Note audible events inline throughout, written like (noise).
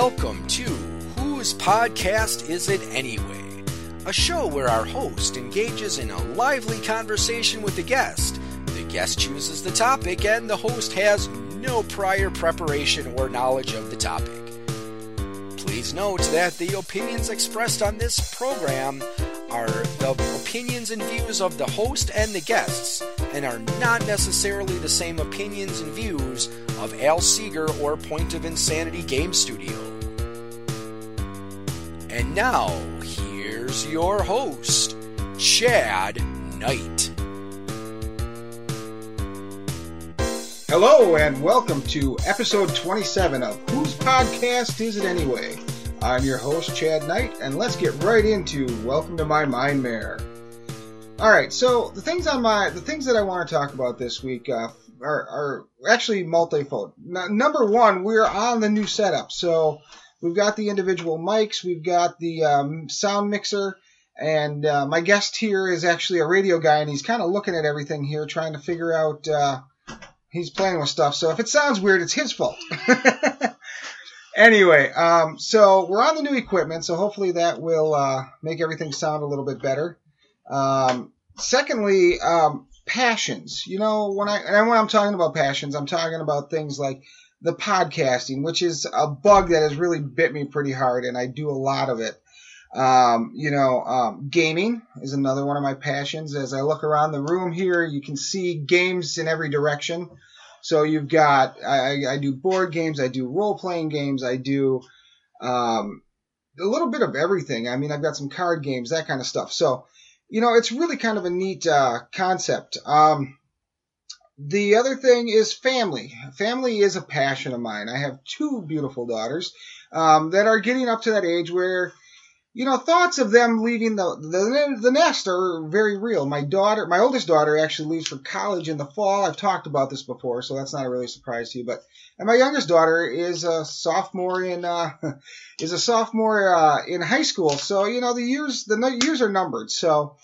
Welcome to Whose Podcast Is It Anyway? A show where our host engages in a lively conversation with the guest. The guest chooses the topic, and the host has no prior preparation or knowledge of the topic. Please note that the opinions expressed on this program are the opinions and views of the host and the guests, and are not necessarily the same opinions and views of Al Seeger or Point of Insanity Game Studio. And now, here's your host, Chad Knight. Hello, and welcome to episode 27 of Whose Podcast Is It Anyway? I'm your host, Chad Knight, and let's get right into Welcome to My Mind Mare. All right, so the things on my the things that I want to talk about this week uh, are, are actually multifold. N- number one, we're on the new setup, so we've got the individual mics, we've got the um, sound mixer, and uh, my guest here is actually a radio guy, and he's kind of looking at everything here, trying to figure out. Uh, he's playing with stuff, so if it sounds weird, it's his fault. (laughs) anyway, um, so we're on the new equipment, so hopefully that will uh, make everything sound a little bit better. Um, secondly, um, passions. You know, when I and when I'm talking about passions, I'm talking about things like the podcasting, which is a bug that has really bit me pretty hard, and I do a lot of it. Um, you know, um, gaming is another one of my passions. As I look around the room here, you can see games in every direction. So you've got I, I do board games, I do role playing games, I do um, a little bit of everything. I mean, I've got some card games, that kind of stuff. So you know, it's really kind of a neat uh, concept. Um, the other thing is family. Family is a passion of mine. I have two beautiful daughters um, that are getting up to that age where, you know, thoughts of them leaving the, the the nest are very real. My daughter, my oldest daughter, actually leaves for college in the fall. I've talked about this before, so that's not a really surprise to you. But and my youngest daughter is a sophomore in uh, (laughs) is a sophomore uh, in high school. So you know the years the years are numbered. So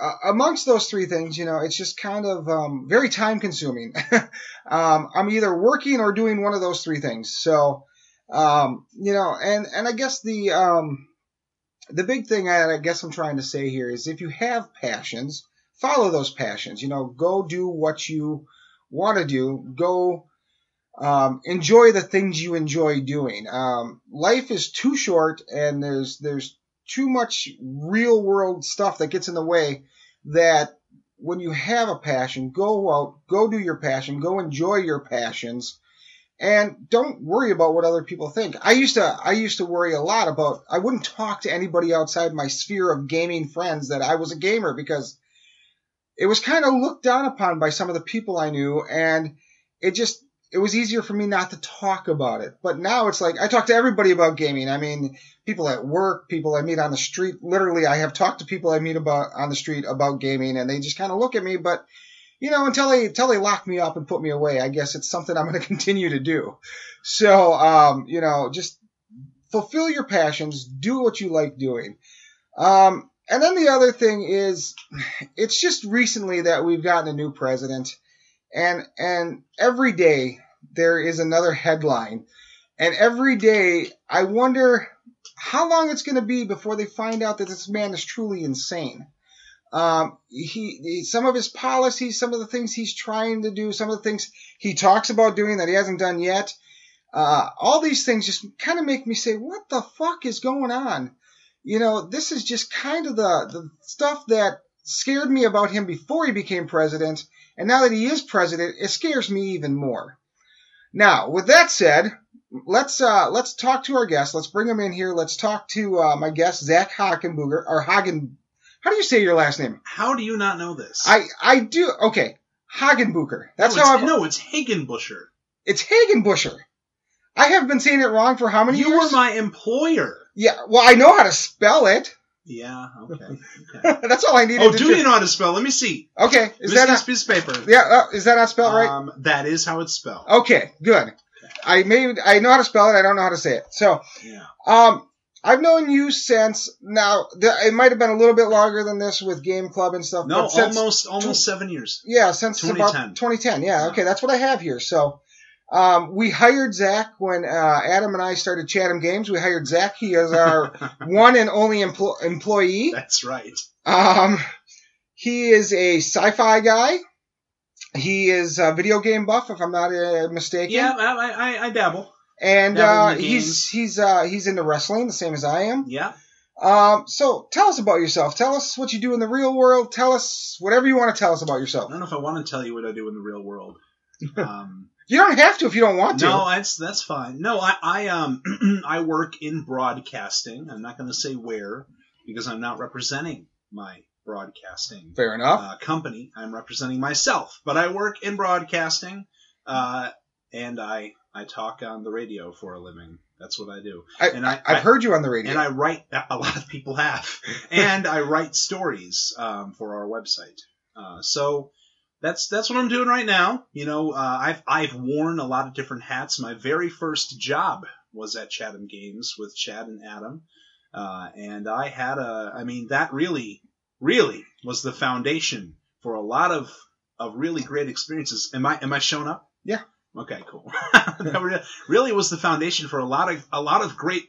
uh, amongst those three things, you know, it's just kind of um, very time consuming. (laughs) um, I'm either working or doing one of those three things. So um, you know, and and I guess the um, the big thing I, I guess I'm trying to say here is if you have passions, follow those passions. You know, go do what you want to do. Go um, enjoy the things you enjoy doing. Um, life is too short, and there's there's too much real world stuff that gets in the way. That when you have a passion, go out, go do your passion, go enjoy your passions, and don't worry about what other people think. I used to I used to worry a lot about I wouldn't talk to anybody outside my sphere of gaming friends that I was a gamer because it was kind of looked down upon by some of the people I knew, and it just it was easier for me not to talk about it. But now it's like I talk to everybody about gaming. I mean, people at work, people I meet on the street. Literally, I have talked to people I meet about on the street about gaming, and they just kind of look at me. But you know, until they until they lock me up and put me away, I guess it's something I'm going (laughs) to continue to do. So, um, you know, just fulfill your passions, do what you like doing. Um, and then the other thing is, it's just recently that we've gotten a new president and and every day there is another headline and every day i wonder how long it's going to be before they find out that this man is truly insane um, he, he, some of his policies, some of the things he's trying to do, some of the things he talks about doing that he hasn't done yet. Uh, all these things just kind of make me say, what the fuck is going on? You know, this is just kind of the, the stuff that scared me about him before he became president and now that he is president, it scares me even more. Now, with that said, let's uh, let's talk to our guest. Let's bring him in here. Let's talk to uh, my guest Zach Hagenbuger or Hagen. How do you say your last name? How do you not know this? I I do. Okay, Hagenbucher. That's no, how I'm. no, it's Hagenbusher. It's Hagenbusher. I have been saying it wrong for how many You years? You were my employer. yeah. Well, I know how to spell it. Yeah. Okay. (laughs) okay. (laughs) That's all I needed oh, to do do. you know how to spell? Let me see. Okay, is that not, piece of paper? yeah? Uh, is that not spelled right? Um, that is how it's spelled. Okay, good. I may I know how to spell it. I don't know how to say it. So, Yeah. um, I've known you since now. th- It might have been a little bit longer than this with Game Club and stuff. No, almost almost seven years. Yeah, since 2010. about 2010. Yeah, okay, that's what I have here. So, Um, we hired Zach when uh, Adam and I started Chatham Games. We hired Zach. He is our (laughs) one and only empl- employee. That's right. Um, he is a sci-fi guy. He is a video game buff, if I'm not uh, mistaken. Yeah, I, I, I dabble. And dabble uh, he's he's uh, he's into wrestling, the same as I am. Yeah. Um, so tell us about yourself. Tell us what you do in the real world. Tell us whatever you want to tell us about yourself. I don't know if I want to tell you what I do in the real world. (laughs) Um, You don't have to if you don't want to. no, that's that's fine. No, I, I um (clears throat) I work in broadcasting. I'm not going to say where because I'm not representing my broadcasting Fair enough. uh, company. I'm representing myself, but I work in broadcasting, uh, and I I talk on the radio for a living. That's what I do. I, and I- I've I- heard you on the radio. And I write. A lot of people have, (laughs) and I write stories um, for our website. Uh, so that's that's what I'm doing right now. You know, uh, I've I've worn a lot of different hats. My very first job was at Chatham Games with Chad and Adam, uh, and I had a. I mean, that really, really was the foundation for a lot of of really great experiences. Am I am I showing up? Yeah. Okay, cool. (laughs) that really was the foundation for a lot of a lot of great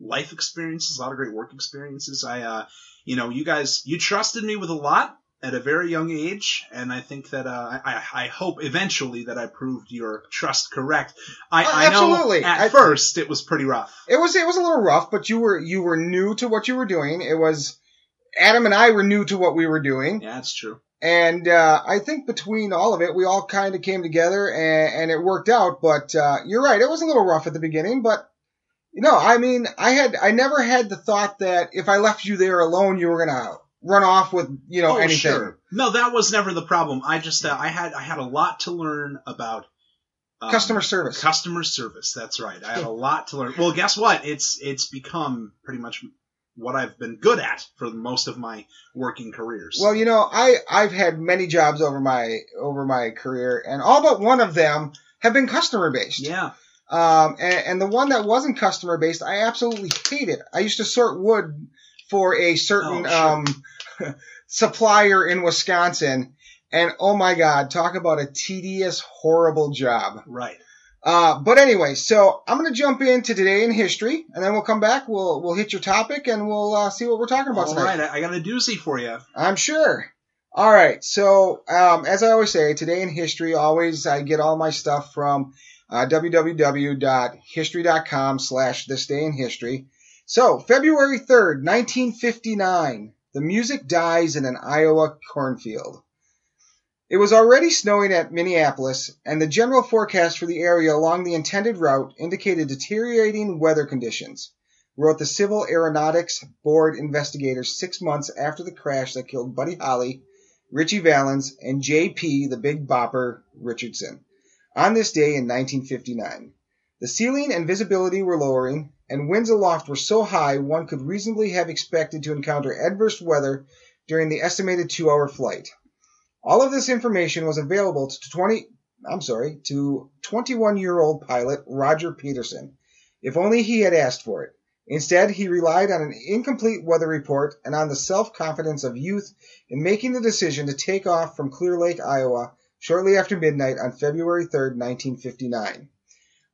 life experiences, a lot of great work experiences. I, uh, you know, you guys, you trusted me with a lot at a very young age, and I think that uh, I, I hope eventually that I proved your trust correct. I, Oh, I know absolutely. at I- first it was pretty rough. it was it was a little rough, but you were you were new to what you were doing. It was Adam and I were new to what we were doing, Yeah, that's true. and uh, I think between all of it, we all kind of came together and, and it worked out. But uh, you're right, it was a little rough at the beginning, but. You know, I mean, I had, I never had the thought that if I left you there alone, you were gonna run off with, you know, oh, anything. sure. No, that was never the problem. I just, uh, I had, I had a lot to learn about um, Customer service. Customer service. That's right. I had a (laughs) lot to learn. Well, guess what? It's it's become pretty much what I've been good at for most of my working careers. Well, you know, I I've had many jobs over my over my career, and all but one of them have been customer based. yeah. Um, and, and the one that wasn't customer based, I absolutely hated. I used to sort wood for a certain Oh, sure. um, supplier in Wisconsin, and oh my god, talk about a tedious, horrible job. Right. Uh, but anyway, so I'm gonna jump into today in history, and then we'll come back. We'll we'll hit your topic, and we'll uh, see what we're talking about All tonight. right. I, got a doozy for you. I'm sure. All right. So, um, as I always say, today in history, always I get all my stuff from uh, www.history.com slash this day in history. So, February 3rd, 1959, the music dies in an Iowa cornfield. It was already snowing at Minneapolis, and the general forecast for the area along the intended route indicated deteriorating weather conditions, wrote the Civil Aeronautics Board investigators six months after the crash that killed Buddy Holly, Ritchie Valens, and J.P. the Big Bopper Richardson on this day in 1959. The ceiling and visibility were lowering, and winds aloft were so high one could reasonably have expected to encounter adverse weather during the estimated two-hour flight. All of this information was available to 20 I'm sorry, to 21-year-old pilot Roger Peterson, if only he had asked for it. Instead, he relied on an incomplete weather report and on the self-confidence of youth in making the decision to take off from Clear Lake, Iowa, shortly after midnight on February 3, 1959.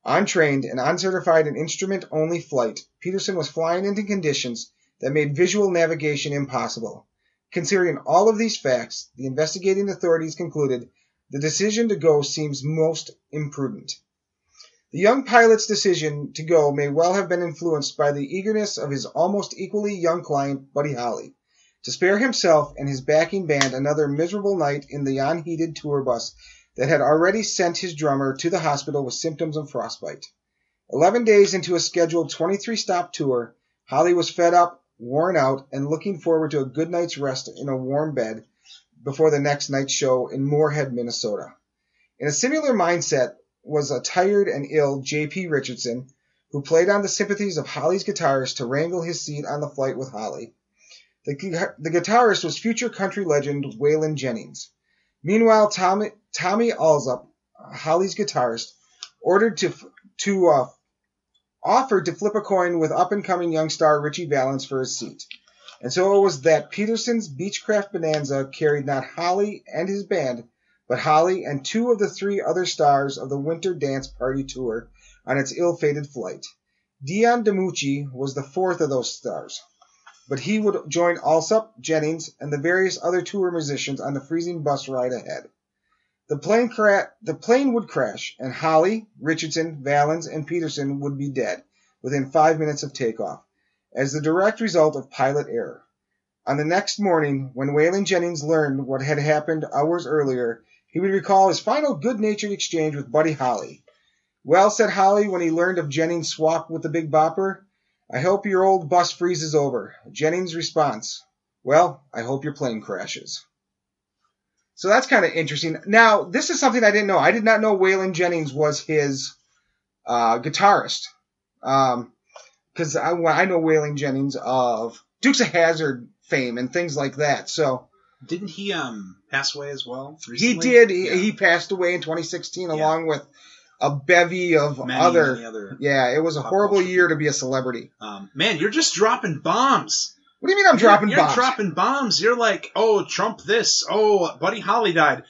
Untrained and uncertified in instrument-only flight, Peterson was flying into conditions that made visual navigation impossible. Considering all of these facts, the investigating authorities concluded the decision to go seems most imprudent. The young pilot's decision to go may well have been influenced by the eagerness of his almost equally young client, Buddy Holly, to spare himself and his backing band another miserable night in the unheated tour bus that had already sent his drummer to the hospital with symptoms of frostbite. Eleven days into a scheduled 23 stop tour, Holly was fed up, worn out, and looking forward to a good night's rest in a warm bed before the next night's show in Moorhead, Minnesota. In a similar mindset was a tired and ill J.P. Richardson, who played on the sympathies of Holly's guitarist to wrangle his seat on the flight with Holly. The, the guitarist was future country legend Waylon Jennings. Meanwhile, Tommy, Tommy Holly's guitarist, ordered to to uh, offered to flip a coin with up-and-coming young star Ritchie Valens for his seat. And so it was that Peterson's Beechcraft Bonanza carried not Holly and his band, but Holly and two of the three other stars of the Winter Dance Party tour on its ill-fated flight. Dion DiMucci was the fourth of those stars, but he would join Allsup, Jennings, and the various other tour musicians on the freezing bus ride ahead. The plane, cra- the plane would crash, and Holly, Richardson, Valens, and Peterson would be dead within five minutes of takeoff, as the direct result of pilot error. On the next morning, when Waylon Jennings learned what had happened hours earlier, he would recall his final good-natured exchange with Buddy Holly. Well, said Holly when he learned of Jennings' swap with the Big Bopper, I hope your old bus freezes over. Jennings' response, Well, I hope your plane crashes. So that's kind of interesting. Now, this is something I didn't know. I did not know Waylon Jennings was his uh, guitarist. Because I, I know Waylon Jennings of Dukes of Hazzard fame and things like that. So Didn't he um pass away as well? he recently? did. He, Yeah. he passed away in 2016 Yeah. along with a bevy of other. other. Yeah, it was a horrible culture. year to be a celebrity. Um, man, you're just dropping bombs. What do you mean I'm dropping you're, you're bombs? dropping bombs. You're like, oh, Trump this. Oh, Buddy Holly died.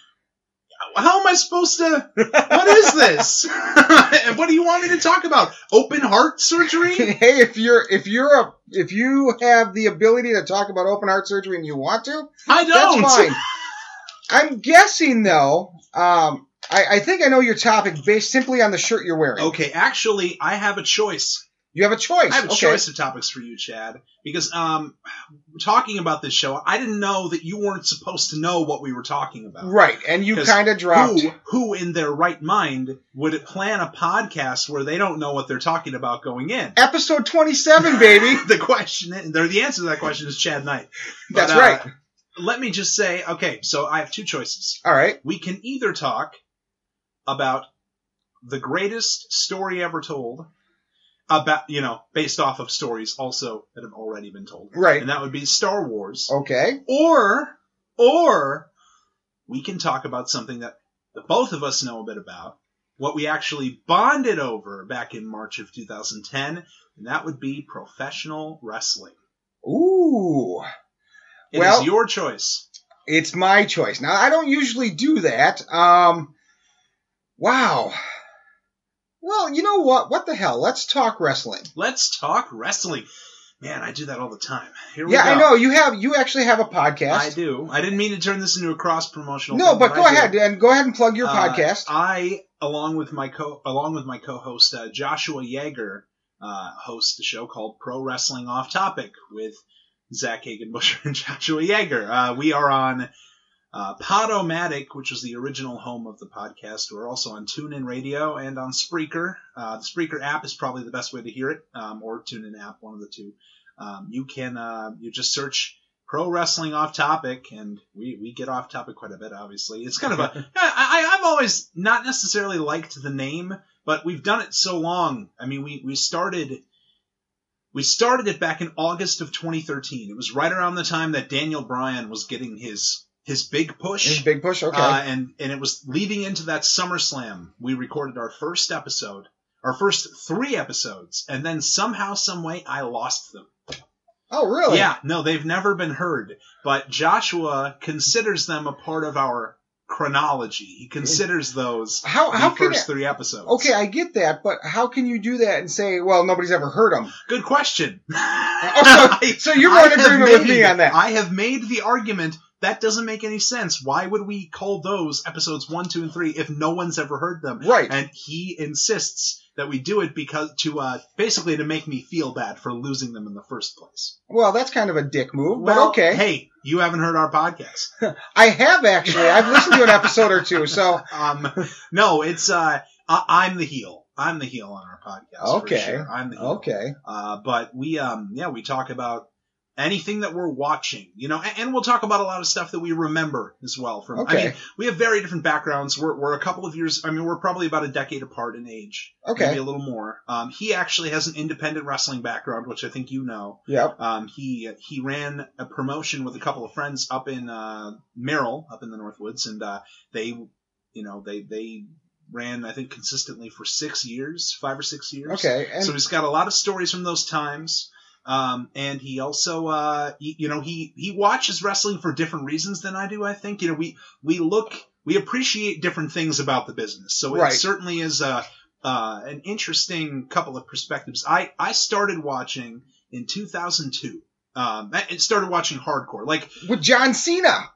How am I supposed to? (laughs) What is this? (laughs) and what do you want me to talk about? Open heart surgery? (laughs) hey, if you're if you're a if you have the ability to talk about open heart surgery and you want to, I don't. that's fine. I'm guessing though. Um, I, I think I know your topic based simply on the shirt you're wearing. Okay, actually, I have a choice. You have a choice. I have a okay. choice of topics for you, Chad, because um, talking about this show, I didn't know that you weren't supposed to know what we were talking about. Right, and you kind of dropped. Who, who in their right mind would plan a podcast where they don't know what they're talking about going in? Episode 27, baby. (laughs) the question, or the answer to that question is Chad Knight. (laughs) But, That's uh, right. Let me just say, okay, so I have two choices. All right. We can either talk about the greatest story ever told, about you know, based off of stories also that have already been told, Right. and that would be Star Wars, Okay. or or we can talk about something that the both of us know a bit about, what we actually bonded over back in March of 2010, and that would be professional wrestling. Ooh. It is Well- your choice. It's my choice. Now, I don't usually do that. Um, wow. Well, you know what? What the hell? Let's talk wrestling. Let's talk wrestling. Man, I do that all the time. Here we Yeah, go. I know you have. You actually have a podcast. I do. I didn't mean to turn this into a cross promotional. No, thing, but go I do. ahead and go ahead and plug your Uh, podcast. I, along with my co, along with my co-host uh, Joshua Yeager, uh, host the show called Pro Wrestling Off Topic with Zach Hagenbusher (laughs) and Joshua Yeager. Uh, we are on uh, Podomatic, which was the original home of the podcast. We're also on TuneIn Radio and on Spreaker. Uh, the Spreaker app is probably the best way to hear it, um, or TuneIn app, one of the two. Um, you can uh, you just search pro wrestling off topic, and we, we get off topic quite a bit. Obviously, it's kind of a (laughs) I, I I've always not necessarily liked the name, but we've done it so long. I mean, we we started. We started it back in August of 2013. It was right around the time that Daniel Bryan was getting his his big push. His big push. Okay. Uh, and and it was leading into that SummerSlam. We recorded our first episode, our first three episodes, and then somehow, some way, I lost them. oh, really? Yeah, no, they've never been heard. But Joshua considers them a part of our chronology. He considers those How how first three episodes. Okay, I get that, but how can you do that and say, well, nobody's ever heard them? Good question. (laughs) Oh, so- so you're more (laughs) in agreement with me on that. I have made the argument that doesn't make any sense. Why would we call those episodes one, two, and three if no one's ever heard them? Right. And he insists that we do it because to uh, basically to make me feel bad for losing them in the first place. Well, that's kind of a dick move, Well, but okay. Hey, you haven't heard our podcast. (laughs) I have actually. I've listened to an episode or two, so (laughs) Um, no, it's uh, I, I'm the heel. I'm the heel on our podcast. Okay. For sure. I'm the heel. okay. Uh, but we, um, yeah, we talk about anything that we're watching, you know, and, and we'll talk about a lot of stuff that we remember as well. From, I mean, we have very different backgrounds. We're, we're a couple of years, I mean, we're probably about a decade apart in age. Okay. Maybe a little more. Um, he actually has an independent wrestling background, which I think you know. Yep. Um, he, he ran a promotion with a couple of friends up in, uh, Merrill, up in the Northwoods, and, uh, they, you know, they, they, ran I think consistently for six years, five or six years. Okay. And So he's got a lot of stories from those times. Um, and he also, uh, he, you know, he, he watches wrestling for different reasons than I do, I think. You know, we, we look, we appreciate different things about the business. So it certainly is a uh, an interesting couple of perspectives. I I started watching in 2002. Um, I I started watching hardcore. Like With John Cena.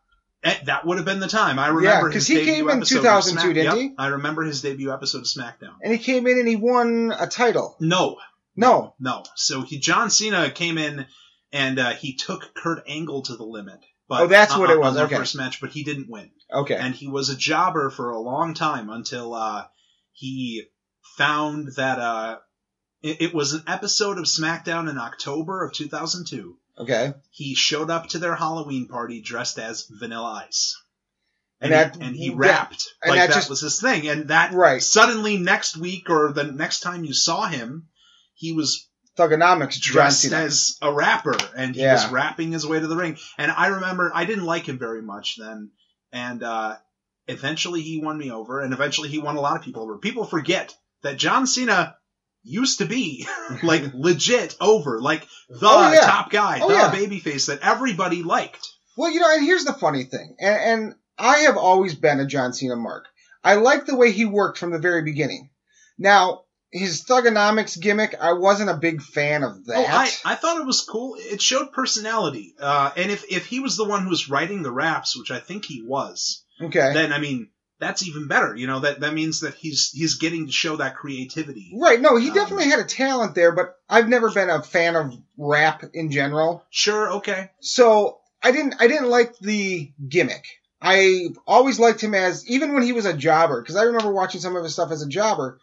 eh, that would have been the time. I remember 'cause his he came in episode of 2002, Smack- didn't Yep, he? I remember his debut episode of SmackDown. And he came in and he won a title. No, No. no. So he John Cena came in and uh, he took Kurt Angle to the limit. But Oh, that's uh, what it on was, their okay. First match, but he didn't win. Okay. and he was a jobber for a long time until uh, he found that uh, it, it was an episode of SmackDown in October of 2002. Okay. He showed up to their Halloween party dressed as Vanilla Ice. And And, that- he, and he that- rapped and like that that, just- was his thing. And that Right. suddenly next week or the next time you saw him, he was Thuganomics, dressed as a rapper and he Yeah. was rapping his way to the ring. And I remember I didn't like him very much then. And uh, eventually he won me over, and eventually he won a lot of people over. People forget that John Cena used to be (laughs) like (laughs) legit over, like the Oh, yeah. top guy, Oh, the yeah. babyface that everybody liked. Well, you know, and here's the funny thing, and, and I have always been a John Cena mark. I like the way he worked from the very beginning. Now, his thuganomics gimmick, I wasn't a big fan of that. Oh, I, I thought it was cool. It showed personality. Uh, and if, if he was the one who was writing the raps, which I think he was, okay. then I mean that's even better. You know that that means that he's he's getting to show that creativity. right, no, he Um, definitely had a talent there, but I've never been a fan of rap in general. Sure, okay, So I didn't I didn't like the gimmick. I always liked him as even when he was a jobber because I remember watching some of his stuff as a jobber.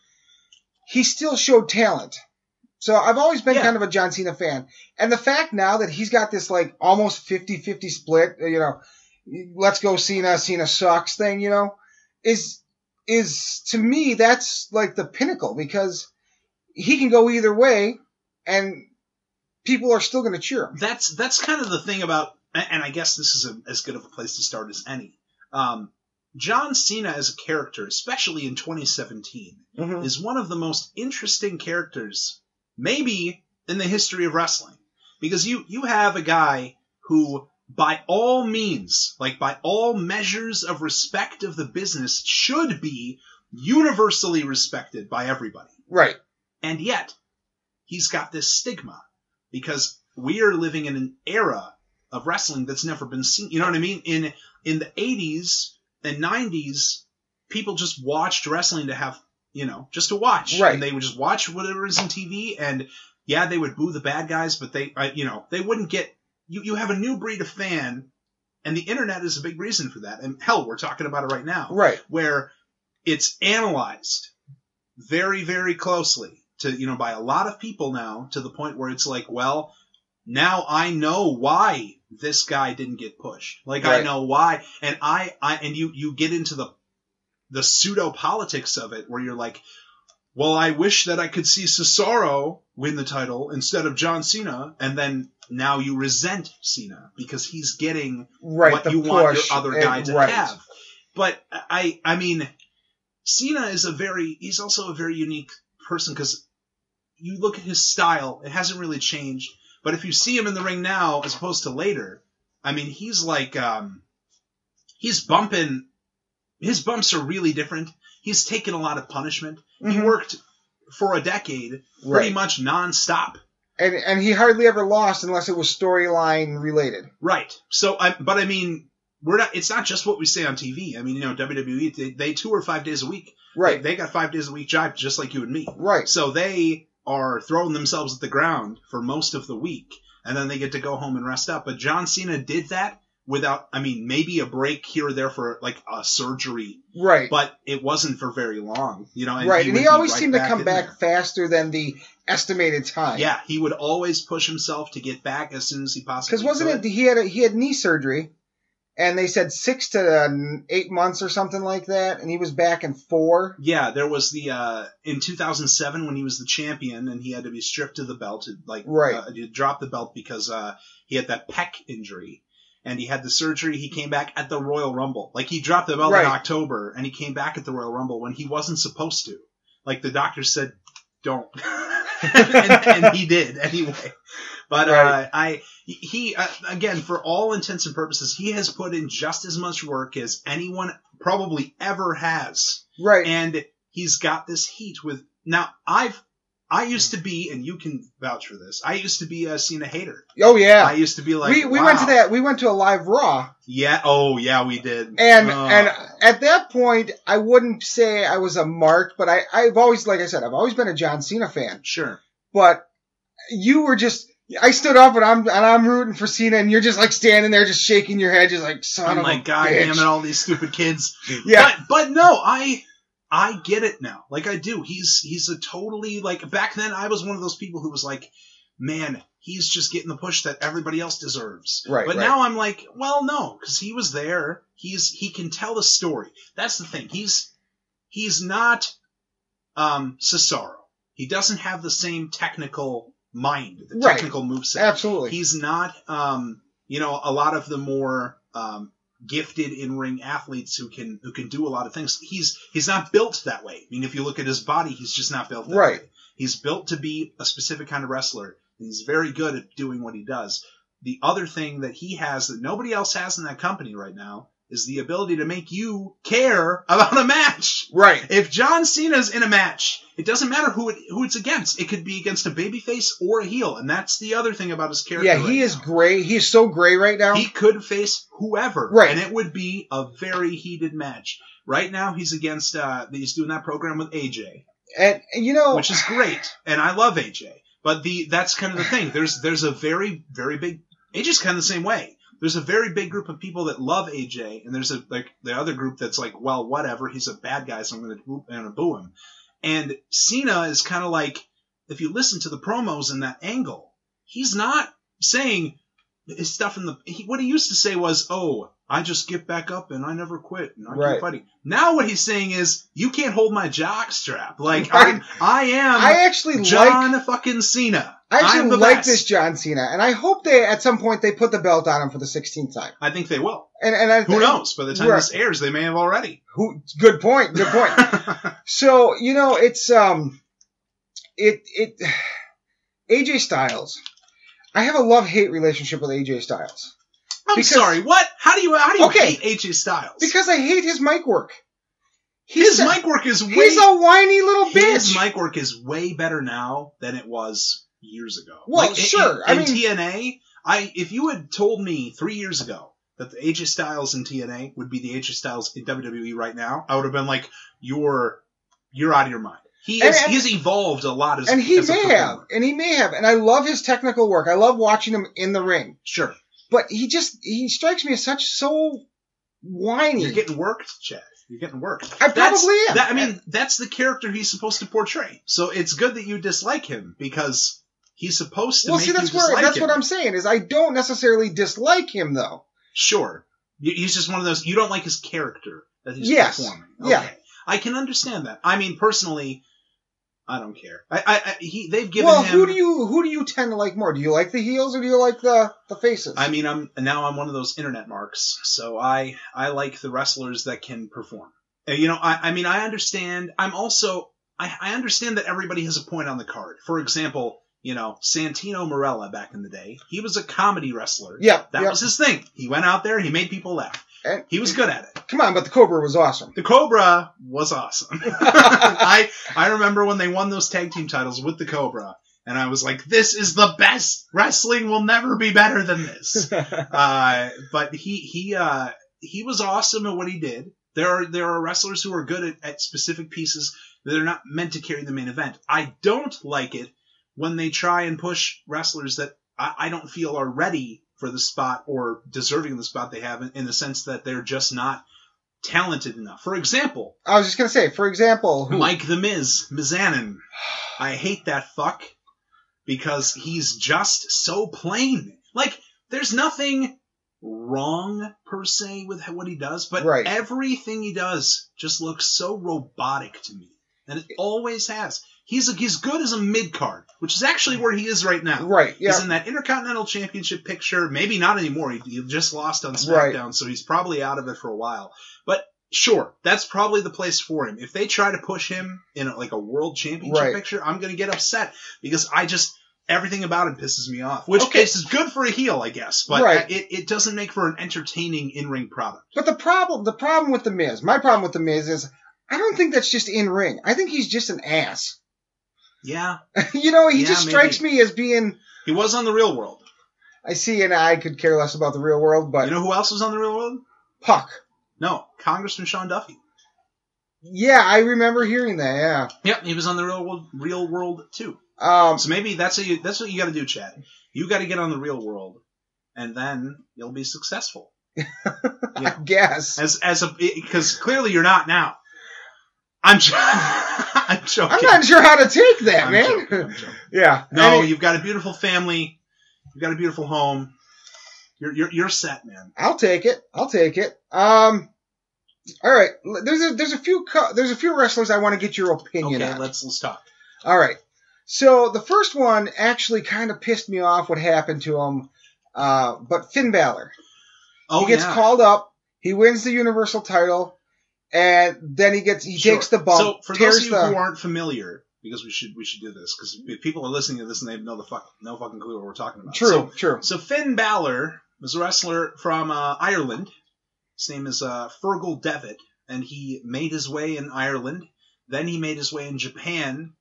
He still showed talent. So I've always been Yeah. kind of a John Cena fan. And the fact now that he's got this like almost 50-50 split, you know, let's go Cena, Cena sucks thing, you know, is is to me that's like the pinnacle because he can go either way and people are still going to cheer him. that's that's kind of the thing about, and I guess this is a, as good of a place to start as any. Um, John Cena as a character, especially in 2017, Mhm. is one of the most interesting characters, maybe in the history of wrestling, because you you have a guy who, by all means, like by all measures of respect of the business, should be universally respected by everybody. Right. And yet, he's got this stigma because we are living in an era of wrestling that's never been seen. You know what I mean? In in the 80s and 90s, people just watched wrestling to have, you know, just to watch. Right. And they would just watch whatever is in TV and yeah, they would boo the bad guys, but they, uh, you know, they wouldn't get, you, you have a new breed of fan and the internet is a big reason for that. And hell, we're talking about it right now Right. where it's analyzed very, very closely to, you know, by a lot of people now to the point where it's like, well, now I know why this guy didn't get pushed. Like I know why. And I, I, and you, you get into the, the pseudo politics of it where you're like, well, I wish that I could see Cesaro win the title instead of John Cena. And then now you resent Cena because he's getting Right. what you want your other eh, guy to right. have. But I, I mean, Cena is a very, he's also a very unique person because you look at his style, it hasn't really changed. But if you see him in the ring now as opposed to later, I mean, he's like, um, he's bumping, his bumps are really different. He's taken a lot of punishment. He Mhm. worked for a decade pretty Right. much nonstop. And and he hardly ever lost unless it was storyline related. Right. So, I, but I mean, we're not. It's not just what we say on TV. I mean, you know, WWE they, they tour five days a week. Right. They, they got five days a week job just like you and me. Right. So they are throwing themselves at the ground for most of the week, and then they get to go home and rest up. But John Cena did that without. I mean, maybe a break here or there for like a surgery, Right. but it wasn't for very long. You know. right. And he always right seemed to come back there. faster than the estimated time. Yeah, he would always push himself to get back as soon as he possibly. Because wasn't could. it he had a, he had knee surgery, and they said six to uh, eight months or something like that, and he was back in four. Yeah, there was the uh in 2007 when he was the champion and he had to be stripped of the belt, like Right. uh, drop the belt because uh he had that pec injury and he had the surgery. He came back at the Royal Rumble, like he dropped the belt Right. in October and he came back at the Royal Rumble when he wasn't supposed to. Like the doctor said, don't, (laughs) and, and he did anyway. But uh, I he uh, again for all intents and purposes he has put in just as much work as anyone probably ever has. right. And he's got this heat with now I've I used to be, and you can vouch for this. I used to be a Cena hater. oh yeah. I used to be like, we we went to that. We went to a live Raw, Yeah. Oh, yeah, we did. and Oh. and at that point, I wouldn't say I was a mark, but I I've always, like I said, I've always been a John Cena fan. sure. But you were just. I stood up and I'm and I'm rooting for Cena, and you're just like standing there, just shaking your head, just like son I'm like, God bitch. damn it, all these stupid kids. (laughs) Yeah, But but no, I I get it now. Like I do. He's he's a totally like back then I was one of those people who was like, man, he's just getting the push that everybody else deserves. Right, But right. now I'm like, well, no, because he was there. He's he can tell the story. That's the thing. He's he's not um Cesaro. He doesn't have the same technical mind, the Right. technical moveset. absolutely. He's not, um, you know, a lot of the more um, gifted in-ring athletes who can who can do a lot of things. He's he's not built that way. I mean, if you look at his body, he's just not built that Right. way. He's built to be a specific kind of wrestler, and he's very good at doing what he does. The other thing that he has that nobody else has in that company right now is the ability to make you care about a match. right. If John Cena's in a match, it doesn't matter who it, who it's against. It could be against a babyface or a heel, and that's the other thing about his character. Yeah, he right is now. gray. He's so gray right now. He could face whoever, Right. And it would be a very heated match. Right now, he's against. Uh, he's doing that program with AJ, and, and you know, which is great, and I love AJ. But the that's kind of the thing. There's there's a very very big. AJ's kind of the same way. There's a very big group of people that love AJ, and there's a like the other group that's like, well, whatever. He's a bad guy, so I'm gonna boo, I'm gonna boo him. And Cena is kind of like, if you listen to the promos in that angle, he's not saying his stuff in the. He, what he used to say was, "Oh, I just get back up and I never quit and I Right. keep fighting." Now what he's saying is, "You can't hold my jock strap. Like Right. I'm, I am I actually like fucking Cena. I actually like best. this John Cena, and I hope they at some point they put the belt on him for the 16th time. I think they will. And and I, Who knows? By the time this airs, they may have already. Who? Good point. Good point. (laughs) so you know, it's um, it it (sighs) AJ Styles. I have a love hate relationship with AJ Styles I'm Because- sorry. What? How do you how do you Okay. hate AJ Styles? because I hate his mic work. his a- mic work is way He's a whiny little his bitch. His mic work is way better now than it was years ago. Well, in- sure, In, I in mean- TNA, I if you had told me three years ago that the AJ Styles in TNA would be the AJ Styles in WWE right now, I would have been like, "You're you're out of your mind." He is and- he's evolved a lot as and he as may have, and he may have, and I love his technical work. I love watching him in the ring, Sure, but he just he strikes me as such so whiny. you're getting worked, Chad. You're getting worked. I That's- probably am. That, I mean, that's the character he's supposed to portray. So it's good that you dislike him because he's supposed to well, make see, that's you where dislike that's him. what I'm saying is I don't necessarily dislike him though. Sure. He's just one of those. You don't like his character that he's Yes. performing. Yeah. I can understand that. I mean, personally, I don't care. I, I, I he, they've given well, him. who do you who do you tend to like more? Do you like the heels or do you like the the faces? I mean, I'm now I'm one of those internet marks, so I I like the wrestlers that can perform. Uh, You know, I, I mean, I understand. I'm also I, I understand that everybody has a point on the card. For example, you know, Santino Marella back in the day, he was a comedy wrestler. yep, That was his thing. He went out there, he made people laugh. And- He was good at it. Come on, but the Cobra was awesome. The Cobra was awesome. (laughs) (laughs) I I remember when they won those tag team titles with the Cobra, and I was like, "This is the best. Wrestling will never be better than this." (laughs) uh, but he he uh, he was awesome at what he did. There are there are wrestlers who are good at, at specific pieces that are not meant to carry the main event. I don't like it when they try and push wrestlers that I, I don't feel are ready for the spot or deserving of the spot they have in, in the sense that they're just not talented enough. For example, I was just gonna say, for example, who, Mike the Miz, Mizanin. I hate that fuck because he's just so plain. Like, there's nothing wrong per se with what he does, but Right. everything he does just looks so robotic to me, and it always has. He's a, he's good as a mid card, which is actually where he is right now. right? Yeah, He's in that Intercontinental Championship picture. Maybe not anymore. He, he just lost on Right. SmackDown, so he's probably out of it for a while. But sure, that's probably the place for him. If they try to push him in a, like a World Championship Right. picture, I'm going to get upset because I just everything about him pisses me off. Which Okay. is good for a heel, I guess, but Right. it, it doesn't make for an entertaining in ring product. But the problem, the problem with the Miz, my problem with the Miz is, I don't think that's just in ring. I think he's just an ass. Yeah, (laughs) you know, he Yeah, just strikes me as being. he was on the Real World. I see, and I could care less about the real world, but you know who else was on the Real World? Puck. No, Congressman Sean Duffy. Yeah, I remember hearing that. Yeah. Yep, he was on the Real World, Real World too. Um, So maybe that's what you, that's what you got to do, Chad. You got to get on the Real World, and then you'll be successful. (laughs) I guess. As as a because clearly you're not now. I'm (laughs) I'm joking. I'm not sure how to take that, I'm man. joking, (laughs) joking. yeah. No, you've got a beautiful family. You've got a beautiful home. You're you're you're set, man. I'll take it. I'll take it. Um. All right. There's a there's a few there's a few wrestlers I want to get your opinion Okay, on. let's let's talk. All right. So the first one actually kind of pissed me off what happened to him. Uh, but Finn Balor. Oh he gets yeah. called up. He wins the Universal title, and then he gets he Sure. takes the bump. So for those of you the, who aren't familiar, because we should we should do this because if people are listening to this and they have no the fuck no fucking clue what we're talking about. true, So, true. so Finn Balor was a wrestler from uh, Ireland. His name is uh, Fergal Devitt, and he made his way in Ireland. Then he made his way in Japan,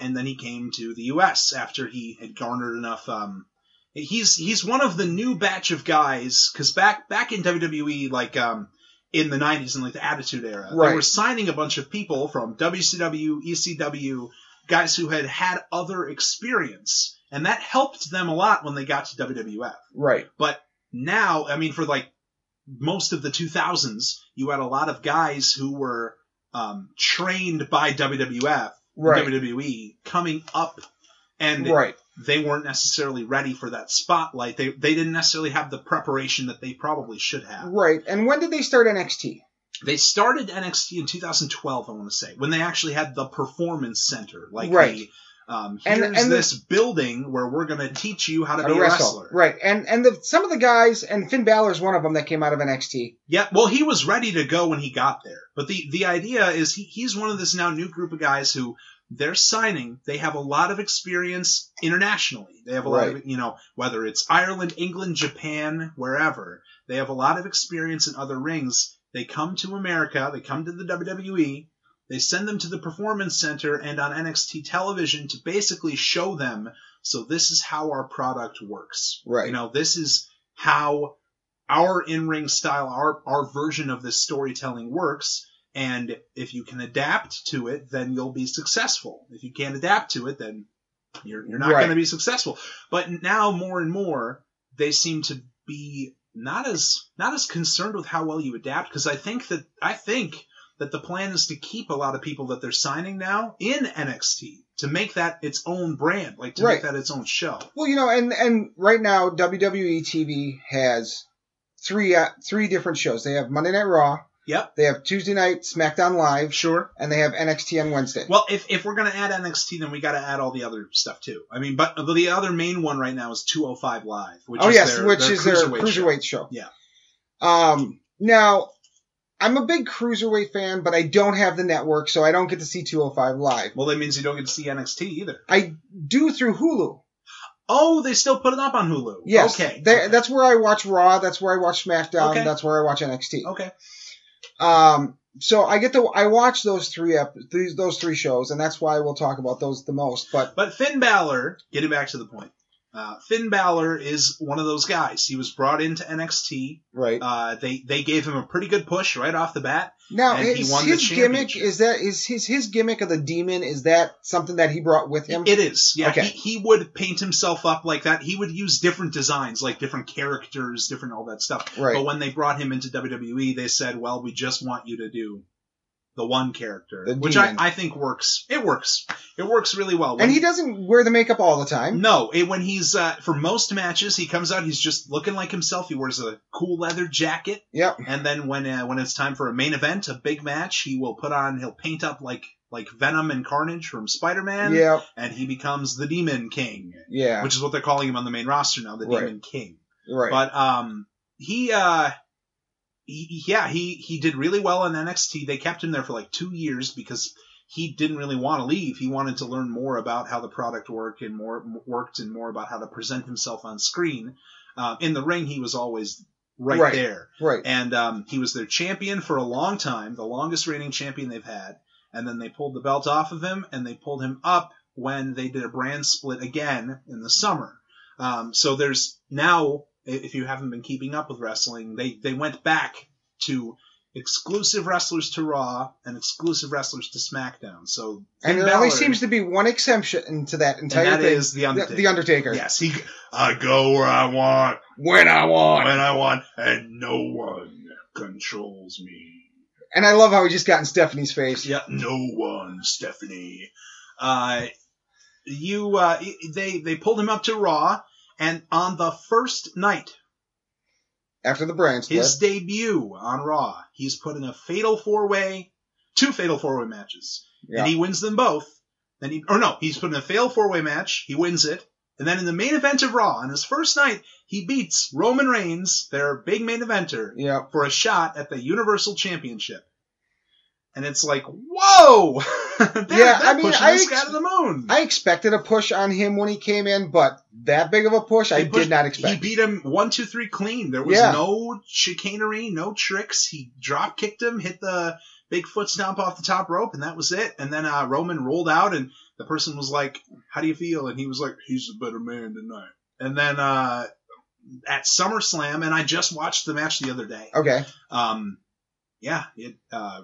and then he came to the U.S. after he had garnered enough. Um, he's he's one of the new batch of guys because back back in WWE, like um, in the '90s and like the Attitude Era, Right. they were signing a bunch of people from WCW, ECW, guys who had had other experience, and that helped them a lot when they got to WWF. Right. But now, I mean, for like most of the 2000s, you had a lot of guys who were um, trained by WWF, Right. WWE, coming up, and Right. They weren't necessarily ready for that spotlight. They they didn't necessarily have the preparation that they probably should have. Right. And when did they start NXT? They started NXT in 2012, I want to say, when they actually had the performance center, like Right. the. Um, here's and the- this building where we're going to teach you how to be a wrestle. wrestler. Right. And and the, some of the guys and Finn Balor's one of them that came out of NXT. Yeah, well, he was ready to go when he got there. But the, the idea is he, he's one of this now new group of guys who they're signing. They have a lot of experience internationally. They have a lot of, you know, whether it's Ireland, England, Japan, wherever, they have a lot of experience in other rings. They come to America, they come to the WWE, they send them to the Performance Center and on NXT television to basically show them, so this is how our product works. Right. You know, this is how our in-ring style, our our version of this storytelling works. And if you can adapt to it, then you'll be successful. If you can't adapt to it, then you're you're not Right. going to be successful. But now more and more, they seem to be not as not as concerned with how well you adapt because I think that I think that the plan is to keep a lot of people that they're signing now in NXT to make that its own brand, like to Right. make that its own show. Well, you know, and and right now WWE TV has three uh, three different shows. They have Monday Night Raw, Yep, they have Tuesday Night SmackDown Live, sure. and they have NXT on Wednesday. Well, if, if we're gonna add NXT, then we got to add all the other stuff too. I mean, but but the other main one right now is 205 Live, which oh is yes, their, which their is their cruiserweight show. show. Yeah. Um. Now, I'm a big cruiserweight fan, but I don't have the network, so I don't get to see 205 live. Well, that means you don't get to see NXT either. I do through Hulu. Oh, they still put it up on Hulu. Yes. Okay. They- okay. That's where I watch Raw. That's where I watch SmackDown. Okay. That's where I watch NXT. okay. Um, so I get to I watch those three ep- these those three shows, and that's why we'll talk about those the most. But But Finn Balor, getting back to the point, uh, Finn Balor is one of those guys. He was brought into NXT. right Uh, they they gave him a pretty good push right off the bat. now, and he his, his gimmick is that is his his gimmick of the demon is that something that he brought with him? It is. Yeah. Okay. He, he would paint himself up like that. He would use different designs, like different characters, different all that stuff. right. But when they brought him into WWE, they said, well, we just want you to do the one character, The which I. I think works. It works. It works really well. When- and he doesn't wear the makeup all the time. no, it, when he's uh, for most matches, he comes out. He's just looking like himself. He wears a cool leather jacket, Yep. and then when uh, when it's time for a main event, a big match, he will put on. He'll paint up like like Venom and Carnage from Spider Man, Yep. and he becomes the Demon King Yeah. which is what they're calling him on the main roster now, the Right. Demon King. right. But um, he uh, he, yeah, he he did really well in NXT. They kept him there for like two years because he didn't really want to leave. He wanted to learn more about how the product worked and more worked and more about how to present himself on screen. Uh, in the ring, he was always right, Right. there, Right. and um, he was their champion for a long time, the longest reigning champion they've had. And then they pulled the belt off of him, and they pulled him up when they did a brand split again in the summer. Um, so there's now, if you haven't been keeping up with wrestling, they they went back to exclusive wrestlers to Raw and exclusive wrestlers to SmackDown. So And Finn there only Balor- seems to be one exception to that and entire that thing. is the Undertaker. the Undertaker. Yes, he. I go where I want When I want. when I want, and no one controls me. And I love how he just got in Stephanie's face. Yeah, no one, Stephanie. Uh, you, uh, they, they pulled him up to Raw, and on the first night, After the brand split. his debut on Raw, he's put in a fatal four way, two fatal four way matches, Yeah. and he wins them both. Then he, or no, he's put in a fatal four way match, he wins it, and then in the main event of Raw, on his first night, he beats Roman Reigns, their big main eventer, yeah. for a shot at the Universal Championship. And it's like, whoa! (laughs) (laughs) Yeah, I mean, I ex- the moon. I expected a push on him when he came in, but that big of a push, I pushed- did not expect. He beat him one, two, three clean. There was Yeah. no chicanery, no tricks. He drop kicked him, hit the big foot stomp off the top rope, and that was it. And then uh, Roman rolled out, and the person was like, "How do you feel?" And he was like, "He's a better man tonight." And then uh, at SummerSlam, and I just watched the match the other day. Okay. Um, yeah, it, uh,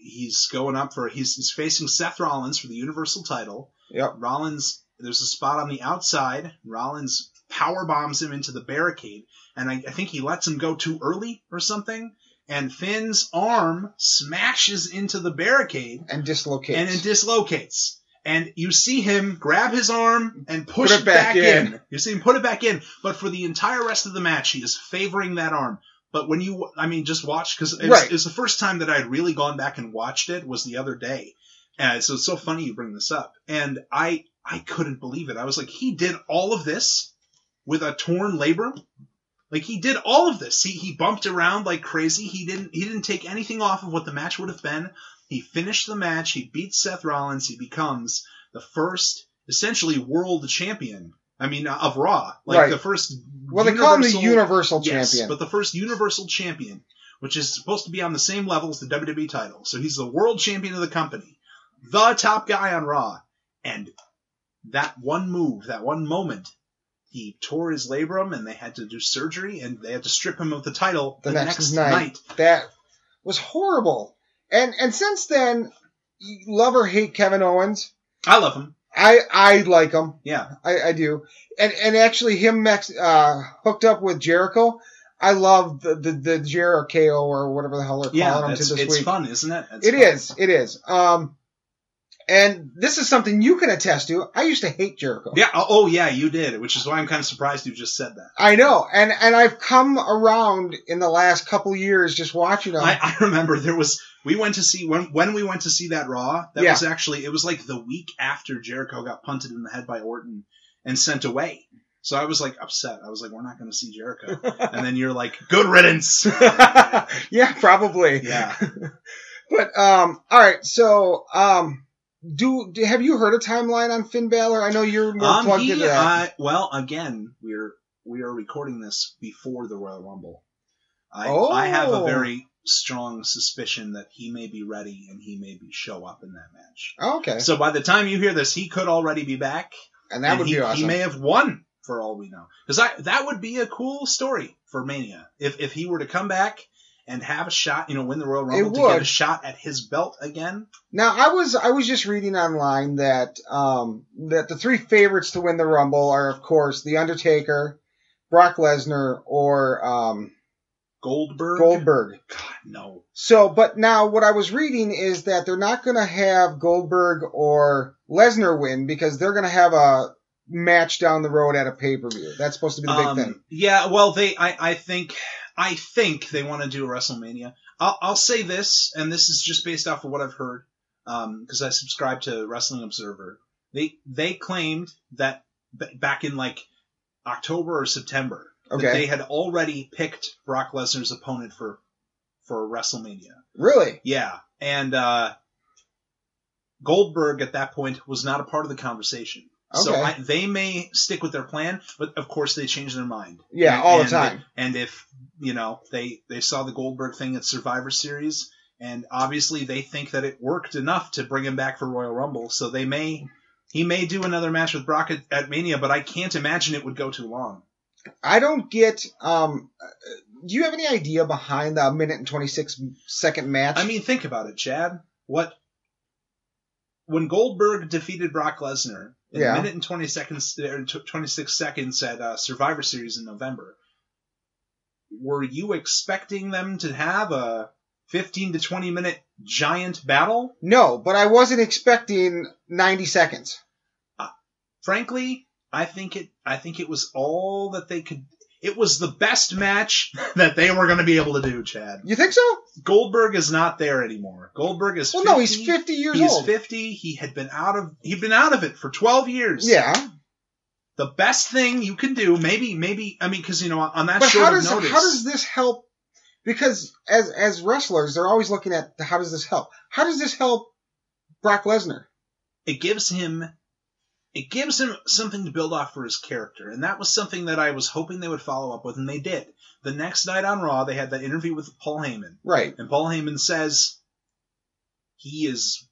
he's going up for he's, he's facing Seth Rollins for the Universal title. Yep. Rollins, there's a spot on the outside. Rollins power bombs him into the barricade, and I, I think he lets him go too early or something. And Finn's arm smashes into the barricade And dislocates. and it dislocates. And you see him grab his arm and push Put it back in. You see him put it back in, but for the entire rest of the match, he is favoring that arm. But when you, I mean, just watch because it, was- Right. it was the first time that I had really gone back and watched it was the other day. And so it's so funny you bring this up, and I I couldn't believe it. I was like, he did all of this with a torn labrum. Like he did all of this. He he bumped around like crazy. He didn't he didn't take anything off of what the match would have been. He finished the match. He beats Seth Rollins. He becomes the first, essentially, world champion. I mean, uh, of Raw, like Right. the first. well, they call him the Universal Yes, Champion. but the first Universal Champion, which is supposed to be on the same level as the WWE title. So he's the world champion of the company, the top guy on Raw, and that one move, that one moment. He tore his labrum, and they had to do surgery, and they had to strip him of the title the, next, night. night. That was horrible. And and since then, love or hate Kevin Owens. I love him. I I like him. Yeah, I, I do. And and actually him Mex, uh, hooked up with Jericho. I love the the, the Jericho or whatever the hell they're yeah, calling him to it's, this it's week. fun, isn't it? It's It fun. is. It is. Um, and this is something you can attest to. I used to hate Jericho. Yeah. Oh, oh, yeah, you did, which is why I'm kind of surprised you just said that. I know, and and I've come around in the last couple years just watching them. I, I remember there was we went to see when when we went to see that Raw. That Yeah. was actually it was like the week after Jericho got punted in the head by Orton and sent away. So I was like upset. I was like, we're not going to see Jericho. (laughs) and then you're like, good riddance. (laughs) yeah, probably. Yeah. (laughs) But um, all right. So um, do, do have you heard a timeline on Finn Balor? I know you're more Um, plugged he, into that. uh, well, again, we're we are recording this before the Royal Rumble. I Oh. I have a very strong suspicion that he may be ready and he may be show up in that match. Oh, okay, So by the time you hear this, he could already be back. and that and would he, be awesome. he may have won for all we know. Because that would be a cool story for Mania if if he were to come back and have a shot, you know, win the Royal Rumble to get a shot at his belt again. Now I was I was just reading online that um that the three favorites to win the Rumble are of course the Undertaker, Brock Lesnar, or um Goldberg. Goldberg. God, no. So, but now what I was reading is that they're not going to have Goldberg or Lesnar win because they're going to have a match down the road at a pay per view. That's supposed to be the big Um, thing. Yeah, well, they, I, I think, I think they want to do a WrestleMania. I'll, I'll say this, and this is just based off of what I've heard, because I subscribe to Wrestling Observer. They, they claimed that b- back in like October or September, that they had already picked Brock Lesnar's opponent for, for WrestleMania. Really? Yeah, and uh, Goldberg at that point was not a part of the conversation. So Okay. I, they may stick with their plan, but of course they change their mind. Yeah, And- all the and- time. And if you know they they saw the Goldberg thing at Survivor Series, and obviously they think that it worked enough to bring him back for Royal Rumble, so they may he may do another match with Brock at, at Mania, but I can't imagine it would go too long. I don't get. Um, uh, do you have any idea behind the minute and twenty six second match? I mean, think about it, Chad. What when Goldberg defeated Brock Lesnar in Yeah. a minute and twenty seconds, or twenty six seconds at uh, Survivor Series in November, were you expecting them to have a fifteen to twenty minute giant battle? no, but I wasn't expecting ninety seconds. Frankly, I think it. I think it was all that they could. It was the best match (laughs) that they were going to be able to do, Chad. You think so? Goldberg is not there anymore. Goldberg is. Well, 50. no, he's fifty years old. He's old. 50. He had been out of he'd been out of it for 12 years. Yeah, The best thing you can do, maybe, maybe, I mean, because you know, on that but short how does notice, how does this help? Because as as wrestlers, they're always looking at how does this help? How does this help Brock Lesnar? it gives him, it gives him something to build off for his character, and that was something that I was hoping they would follow up with, and they did. The next night on Raw, they had that interview with Paul Heyman, Right. and Paul Heyman says he is